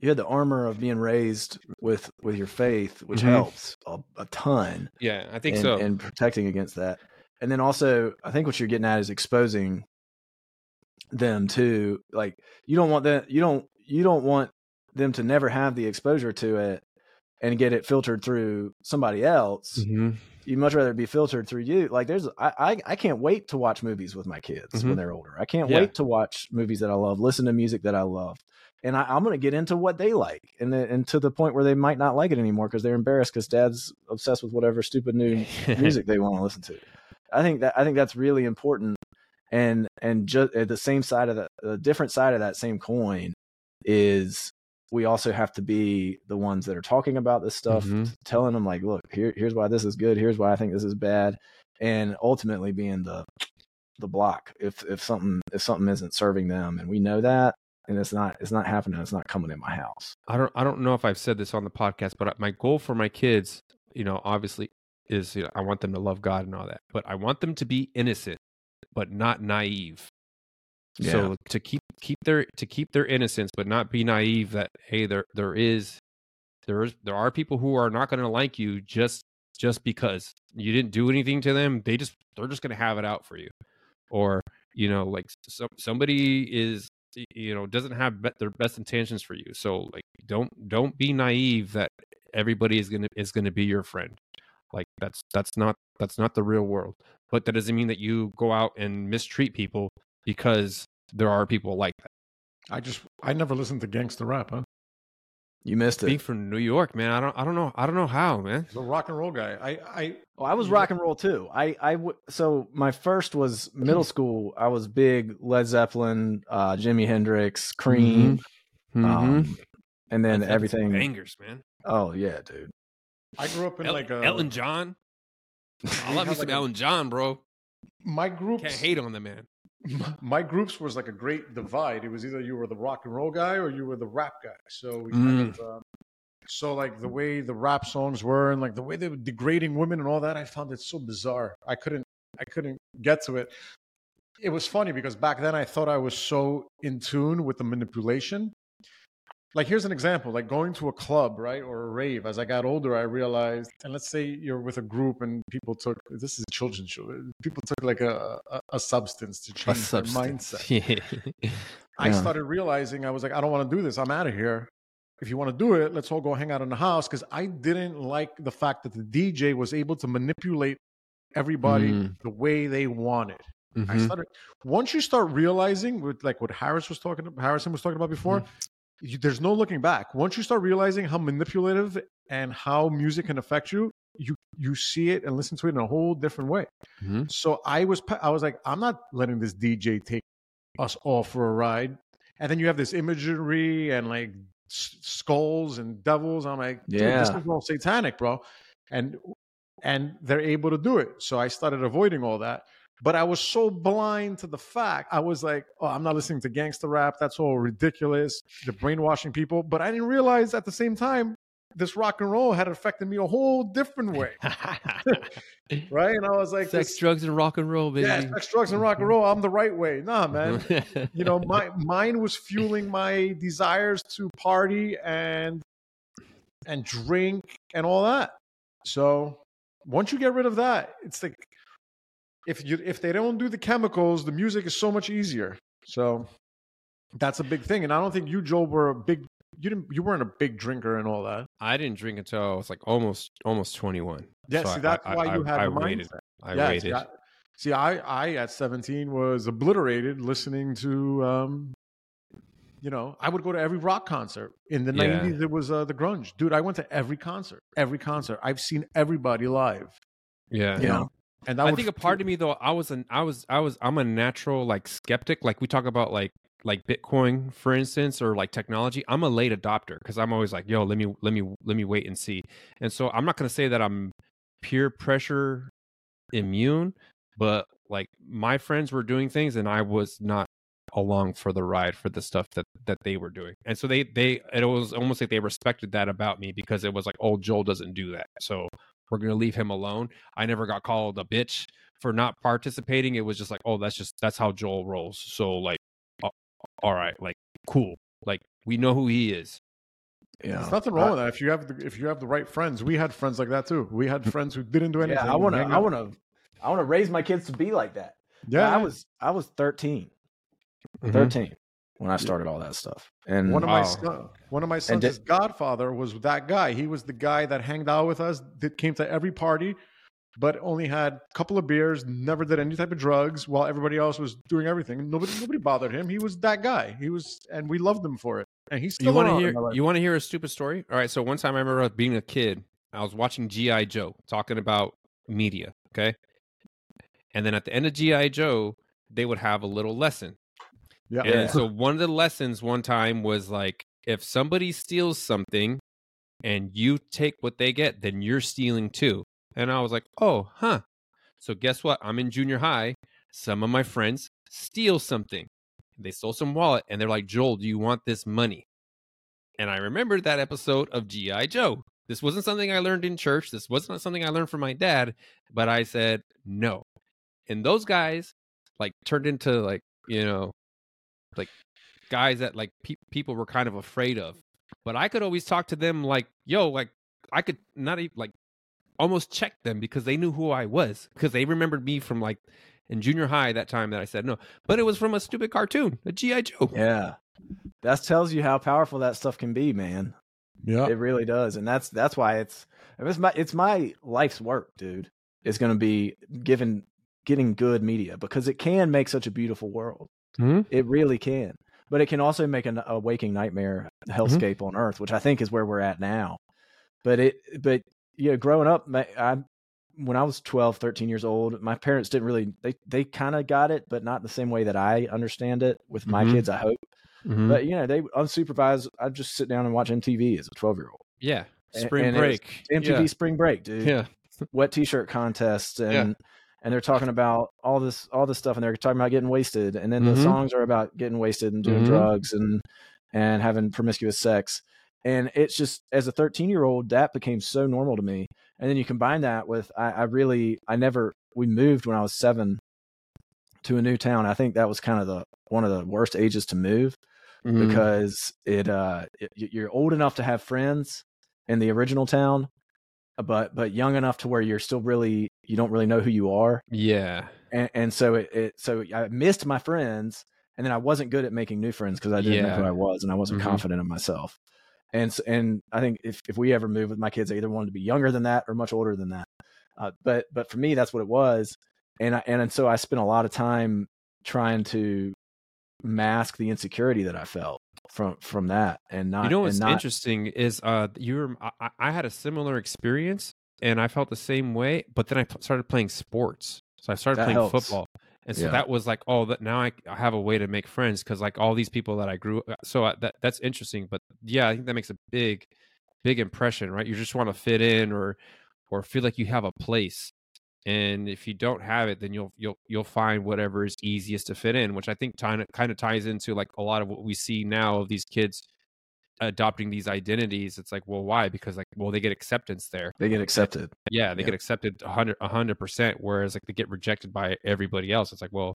you had the armor of being raised with with your faith, which Mhm. helps a, a ton. yeah i think in, so and protecting against that. And then also, I think what you're getting at is exposing them to like you don't want that you don't you don't want them to never have the exposure to it and get it filtered through somebody else. Mhm. You'd much rather be filtered through you. Like there's I I, I can't wait to watch movies with my kids Mhm. when they're older. I can't Yeah. wait to watch movies that I love, listen to music that I love. And I, I'm going to get into what they like, and then, and to the point where they might not like it anymore because they're embarrassed because dad's obsessed with whatever stupid new (laughs) music they want to listen to. I think that I think that's really important, and and just at the same side of the, the different side of that same coin is we also have to be the ones that are talking about this stuff, Mhm. telling them like, look, here here's why this is good, here's why I think this is bad, and ultimately being the the block if if something if something isn't serving them, and we know that, and it's not it's not happening, it's not coming in my house. I don't I don't know if I've said this on the podcast, but my goal for my kids, you know, obviously is you know, I want them to love God and all that, but I want them to be innocent, but not naive. So to keep keep their to keep their innocence, but not be naive that hey, there there is there is there are people who are not going to like you just just because you didn't do anything to them. They just they're just going to have it out for you, or you know, like some somebody is you know doesn't have be- their best intentions for you. So like don't don't be naive that everybody is gonna is gonna be your friend. Like that's that's not that's not the real world. But that doesn't mean that you go out and mistreat people because there are people like that. I just I never listened to gangster rap, huh? You missed it. Being from New York, man, I don't I don't know I don't know how, man. The rock and roll guy. I I Well, I was You- rock and roll too. I I w- so my first was middle school. I was big Led Zeppelin, uh, Jimi Hendrix, Cream, Mm-hmm. um, and then That's- that's everything. bangers, man. Oh yeah, dude. I grew up in El- like a Elton John. (laughs) I love me some like John, bro. my group Can't hate on the man. my- my groups was like a great divide. It was either you were the rock and roll guy or you were the rap guy. So we kind of, um, so like the way the rap songs were and like the way they were degrading women and all that, I found it so bizarre. I couldn't, I couldn't get to it. It was funny because back then I thought I was so in tune with the manipulation. Like here's an example, like going to a club, right, or a rave. As I got older, I realized, and let's say you're with a group and people took this is a children's show. People took like a a, a substance to A change their mindset. Yeah. I started realizing I was like, I don't want to do this. I'm out of here. If you want to do it, let's all go hang out in the house. Because I didn't like the fact that the DJ was able to manipulate everybody Mm. the way they wanted. I Mhm. started once you start realizing with like what Harris was talking Harrison was talking about before, Mm-hmm. You, there's no looking back. Once you start realizing how manipulative and how music can affect you, you you see it and listen to it in a whole different way. Mhm. So I was I was like, I'm not letting this DJ take us all for a ride. And then you have this imagery and like s- skulls and devils. I'm like, dude, this is all satanic, bro. And and they're able to do it. So I started avoiding all that. But I was so blind to the fact. I was like, oh, I'm not listening to gangster rap. That's all ridiculous. They're brainwashing people. But I didn't realize at the same time this rock and roll had affected me a whole different way. (laughs) (laughs) Right. And I was like, Sex, this- drugs, and rock and roll, baby. yeah, sex, drugs, and rock and roll. I'm the right way. Nah, man. (laughs) you know, my mine was fueling my desires to party and and drink and all that. So once you get rid of that, it's like if you if they don't do the chemicals, the music is so much easier. So that's a big thing. And I don't think you, Joel, were a big you didn't you weren't a big drinker and all that. I didn't drink until I was like almost almost 21. Yeah, So see, I- that's I- why I- you had I waited. I Yeah, waited. See, I, see, I, I at 17 was obliterated listening to, um, you know, I would go to every rock concert. In the Yeah. 90s, it was uh, the grunge. Dude, I went to every concert, every concert. I've seen everybody live. yeah. You know? And that I think a part of me though, I was an I was I was I'm a natural like skeptic. Like we talk about like like Bitcoin, for instance, or like technology. I'm a late adopter because I'm always like, yo, let me let me let me wait and see. And so I'm not gonna say that I'm peer pressure immune, but like my friends were doing things and I was not along for the ride for the stuff that that they were doing. And so they they it was almost like they respected that about me because it was like, oh, Joel doesn't do that. So we're gonna leave him alone. I never got called a bitch for not participating. It was just like, oh, that's just that's how Joel rolls. So like, uh, all right, like cool. Like we know who he is. Yeah. There's nothing wrong with that. If you have the, if you have the right friends, we had friends like that too. We had (laughs) friends who didn't do anything. Yeah, I want to. I want to. I want to raise my kids to be like that. Yeah, I was. I was 13. Mm-hmm. 13 when I started all that stuff. And One of my Oh. son, one of my sons' did- godfather was that guy. He was the guy that hanged out with us, that came to every party, but only had a couple of beers, never did any type of drugs, while everybody else was doing everything. Nobody, nobody bothered him. He was that guy. He was, and we loved him for it. And he's still You want to hear? in my life. You want to hear a stupid story? All right. So one time I remember being a kid. I was watching GI Joe, talking about media. Okay. And then at the end of GI Joe, they would have a little lesson. Yeah. And so one of the lessons one time was like, if somebody steals something and you take what they get, then you're stealing too. And I was like, oh, huh. So guess what? I'm in junior high. Some of my friends steal something. They stole some wallet and they're like, Joel, do you want this money? And I remembered that episode of G.I. Joe. This wasn't something I learned in church. This wasn't something I learned from my dad, but I said no. And those guys like turned into like, you know, like guys that like pe- people were kind of afraid of. But I could always talk to them like, yo, like I could not even like almost check them because they knew who I was because they remembered me from like in junior high that time that I said no. But it was from a stupid cartoon, a GI Joe. yeah, that tells you how powerful that stuff can be, man. yeah. It really does, and that's that's why it's it's my it's my life's work, dude. It's going to be given getting good media because it can make such a beautiful world. Mhm. It really can, but it can also make an, a waking nightmare hellscape on Earth, which I think is where we're at now. But it, but you know, growing up, I when I was 12, 13 years old, my parents didn't really they they kind of got it, but not the same way that I understand it with my Mhm. kids. I hope, Mhm. but you know, they unsupervised. I'd just sit down and watch MTV as a 12 year old. yeah, spring and was break. MTV Spring Break, dude. Yeah. Wet T-shirt contests and and they're talking about all this all this stuff and they're talking about getting wasted and then the Mhm. songs are about getting wasted and doing Mhm. drugs and and having promiscuous sex and it's just as a 13 year old that became so normal to me and then you combine that with I, I really i never we moved when i was seven to a new town i think that was kind of the one of the worst ages to move Mhm. because it uh it, you're old enough to have friends in the original town but but young enough to where you're still really you don't really know who you are. Yeah, and, and so it, it so i missed my friends and then i wasn't good at making new friends because i didn't know who i was and i wasn't Mhm. confident in myself. And and i think if, if we ever move with my kids i either wanted to be younger than that or much older than that. Uh, but but for me that's what it was. And I, and, and so i spent a lot of time trying to mask the insecurity that i felt from from that and not you know what's not, interesting is uh you were I- I, had a similar experience and I felt the same way, but then I p- started playing sports. So I started That playing helps. football. And so Yeah. that was like, oh, that now I, I have a way to make friends because like all these people that I grew. uh, So I, that that's interesting. But yeah, I think that makes a big, big impression, right? You just want to fit in or, or feel like you have a place. And if you don't have it, then you'll you'll you'll find whatever is easiest to fit in, which I think kind of kind of ties into like a lot of what we see now of these kids adopting these identities. It's like, well, why? Because like, well, they get acceptance there. they get accepted Yeah, they Yeah. get accepted hundred a hundred percent. Whereas like they get rejected by everybody else. It's like, well,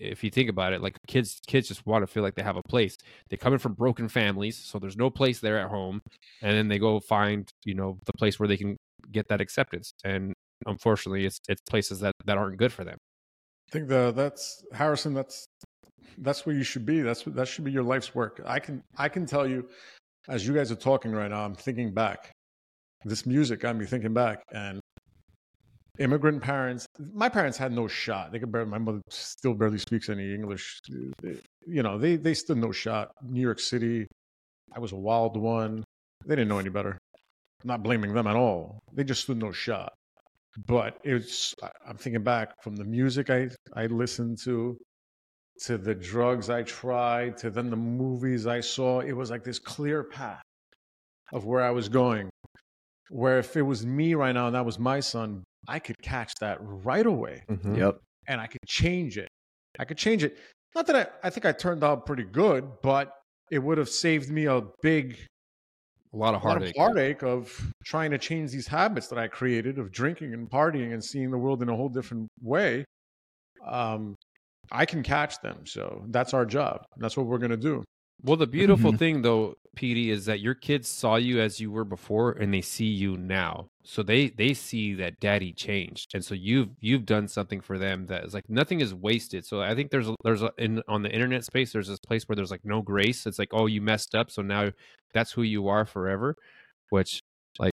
if you think about it, like kids kids just want to feel like they have a place. They come in from broken families, so there's no place there at home, and then they go find you know the place where they can get that acceptance. And unfortunately, it's it's places that that aren't good for them. I think the that's Harrison. That's that's where you should be. That's that should be your life's work. I can I can tell you, as you guys are talking right now, I'm thinking back. This music got me thinking back, and immigrant parents. My parents had no shot. They could barely. My mother still barely speaks any English. You know, they they stood no shot. New York City. I was a wild one. They didn't know any better. I'm not blaming them at all. They just stood no shot but it's I- i'm thinking back from the music i i listened to to the drugs i tried to then the movies i saw it was like this clear path of where i was going. Where if it was me right now and that was my son i could catch that right away. Mm-hmm. Yep. And i could change it. I could change it. Not that i i think i turned out pretty good but it would have saved me a big A lot of a lot of heartache. heartache of trying to change these habits that I created of drinking and partying and seeing the world in a whole different way. Um, I can catch them, so that's our job. That's what we're gonna do. Well, the beautiful Mhm. thing though, Petey, is that your kids saw you as you were before, and they see you now. So they they see that daddy changed, and so you've you've done something for them that is like nothing is wasted. So I think there's a, there's a, in on the internet space there's this place where there's like no grace. It's like oh you messed up, so now that's who you are forever, which like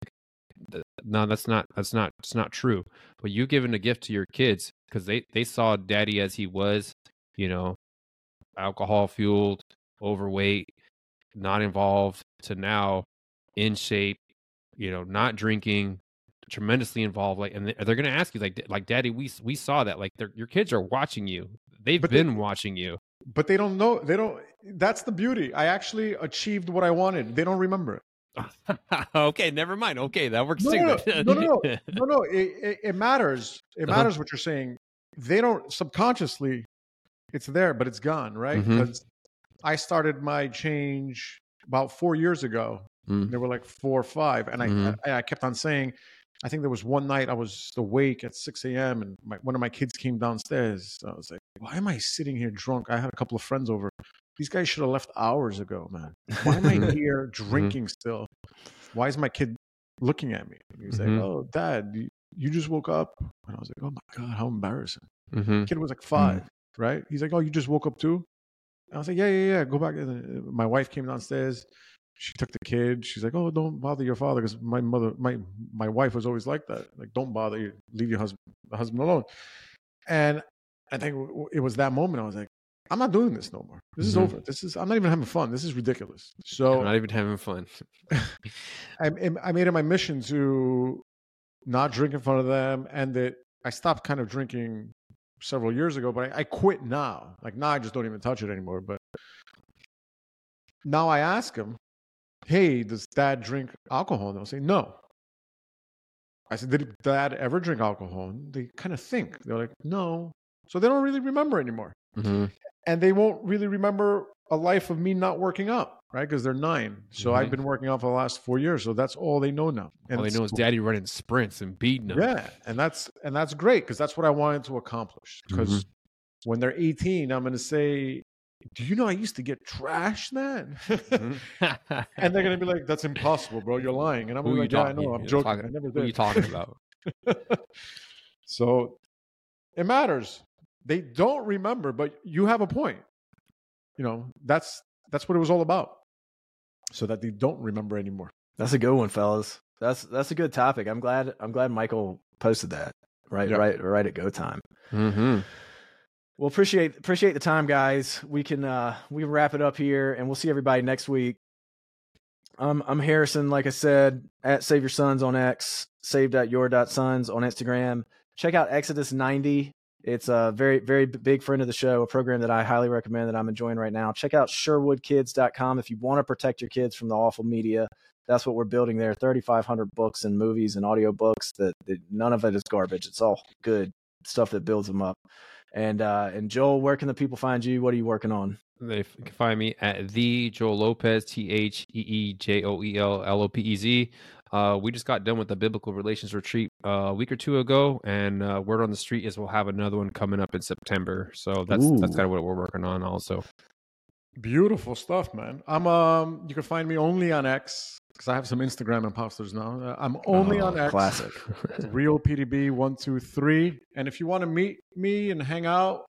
no that's not that's not it's not true. But you giving a gift to your kids because they they saw daddy as he was, you know, alcohol fueled overweight, not involved, to now in shape, you know, not drinking, tremendously involved. Like, and they're going to ask you, like, like, Daddy, we we saw that. Like, your kids are watching you. They've But they- been watching you. But they don't know. They don't. That's the beauty. I actually achieved what I wanted. They don't remember it. (laughs) okay, never mind. Okay, that works No, too. no, no, no, no, no, (laughs) no. It, it, it matters. It Uh-huh. matters what you're saying. They don't subconsciously. It's there, but it's gone, right? Mhm. Because I started my change about four years ago. Mm. There were like four or five, and I, Mhm. I I kept on saying. I think there was one night I was awake at 6 a.m. and my, one of my kids came downstairs. I was like, "Why am I sitting here drunk?" I had a couple of friends over. These guys should have left hours ago, man. Why am I (laughs) here drinking still? Why is my kid looking at me? And he was Mhm. like, "Oh, Dad, you, you just woke up." And I was like, "Oh my god, how embarrassing!" hmm kid was like 5 right? He's like, "Oh, you just woke up too?" I was like, "Yeah, yeah, yeah. Go back." And uh, my wife came downstairs. She took the kid. She's like, "Oh, don't bother your father," because my mother, my my wife was always like that. Like, don't bother you. Leave your husband, husband alone. And I think it was that moment. I was like, "I'm not doing this no more. This is Mhm. over. This is. I'm not even having fun. This is ridiculous." So I'm not even having fun. (laughs) I, I made it my mission to not drink in front of them, and that I stopped kind of drinking several years ago, but I, I quit now. Like now, I just don't even touch it anymore. But now I ask them, "Hey, does Dad drink alcohol?" And they'll say, "No." I said, Did dad ever drink alcohol? And they kind of think. They're like, No. So they don't really remember anymore. Mhm. And they won't really remember a life of me not working out, right? Because they're nine. So Mhm. I've been working out for the last four years. So that's all they know now. All they know is cool. daddy running sprints and beating them. Yeah, and that's and that's great because that's what I wanted to accomplish. Because when they're 18, I'm going to say, "Do you know I used to get trash then?" Mhm. (laughs) and they're going to be like, "That's impossible, bro. You're lying." And I'm gonna be you like, "Yeah, I know. I'm joking. talking- I never did." What are you talking about? (laughs) so it matters. They don't remember, but you have a point. You know, that's that's what it was all about. So that they don't remember anymore. That's a good one, fellas. That's that's a good topic. I'm glad I'm glad Michael posted that. Right, Yep. right, right at go time. Mm-hmm. Well, appreciate appreciate the time, guys. We can uh we can wrap it up here, and we'll see everybody next week. Um, I'm Harrison, like I said, at Save Your Sons on X, save.your.sons on Instagram. Check out Exodus 90. It's a very, very big friend of the show, a program that I highly recommend that I'm enjoying right now. Check out SherwoodKids.com if you want to protect your kids from the awful media. That's what we're building there 3,500 books and movies and audiobooks that, that none of it is garbage. It's all good stuff that builds them up. And uh, and Joel, where can the people find you? What are you working on? They can find me at the Joel Lopez, T H E E J O E L L O P E Z. Uh, we just got done with the biblical relations retreat uh, a week or two ago, and uh, word on the street is we'll have another one coming up in September. So that's that's kind of what we're working on, also. Beautiful stuff, man. I'm um. You can find me only on X because I have some Instagram imposters now. Uh, I'm only Oh, on X. classic. Real PDB one two three. And if you want to meet me and hang out,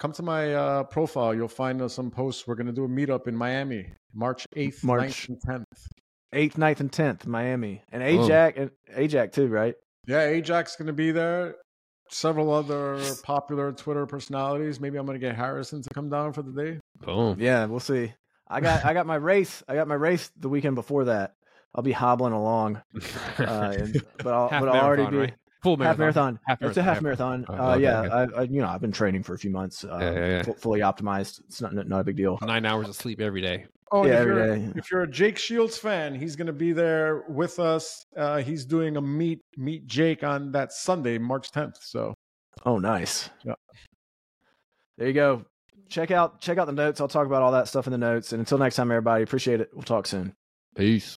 come to my uh, profile. You'll find uh, some posts. We're gonna do a meetup in Miami, March eighth, March. 9th, and tenth. Eighth, 9th, and tenth, Miami, and Oh. Ajax, and Ajax too, right? Yeah, Ajax gonna be there. Several other popular Twitter personalities. Maybe I'm gonna get Harrison to come down for the day. Boom. Yeah, we'll see. I got I got my (laughs) race. I got my race the weekend before that. I'll be hobbling along, (laughs) uh, and, but I'll, but I'll already be right? Full half marathon. Half It's a half marathon. Uh, okay, yeah, okay. I, I you know I've been training for a few months. Uh, Yeah, yeah, yeah. fu- fully optimized. It's not not a big deal. Nine hours of sleep every day. Oh, Yeah, if every you're, day. if you're a Jake Shields fan, he's going to be there with us. Uh, he's doing a meet meet Jake on that Sunday, March 10th. So Oh, nice. Yeah. There you go. Check out check out the notes. I'll talk about all that stuff in the notes. And until next time, everybody, appreciate it. We'll talk soon. Peace.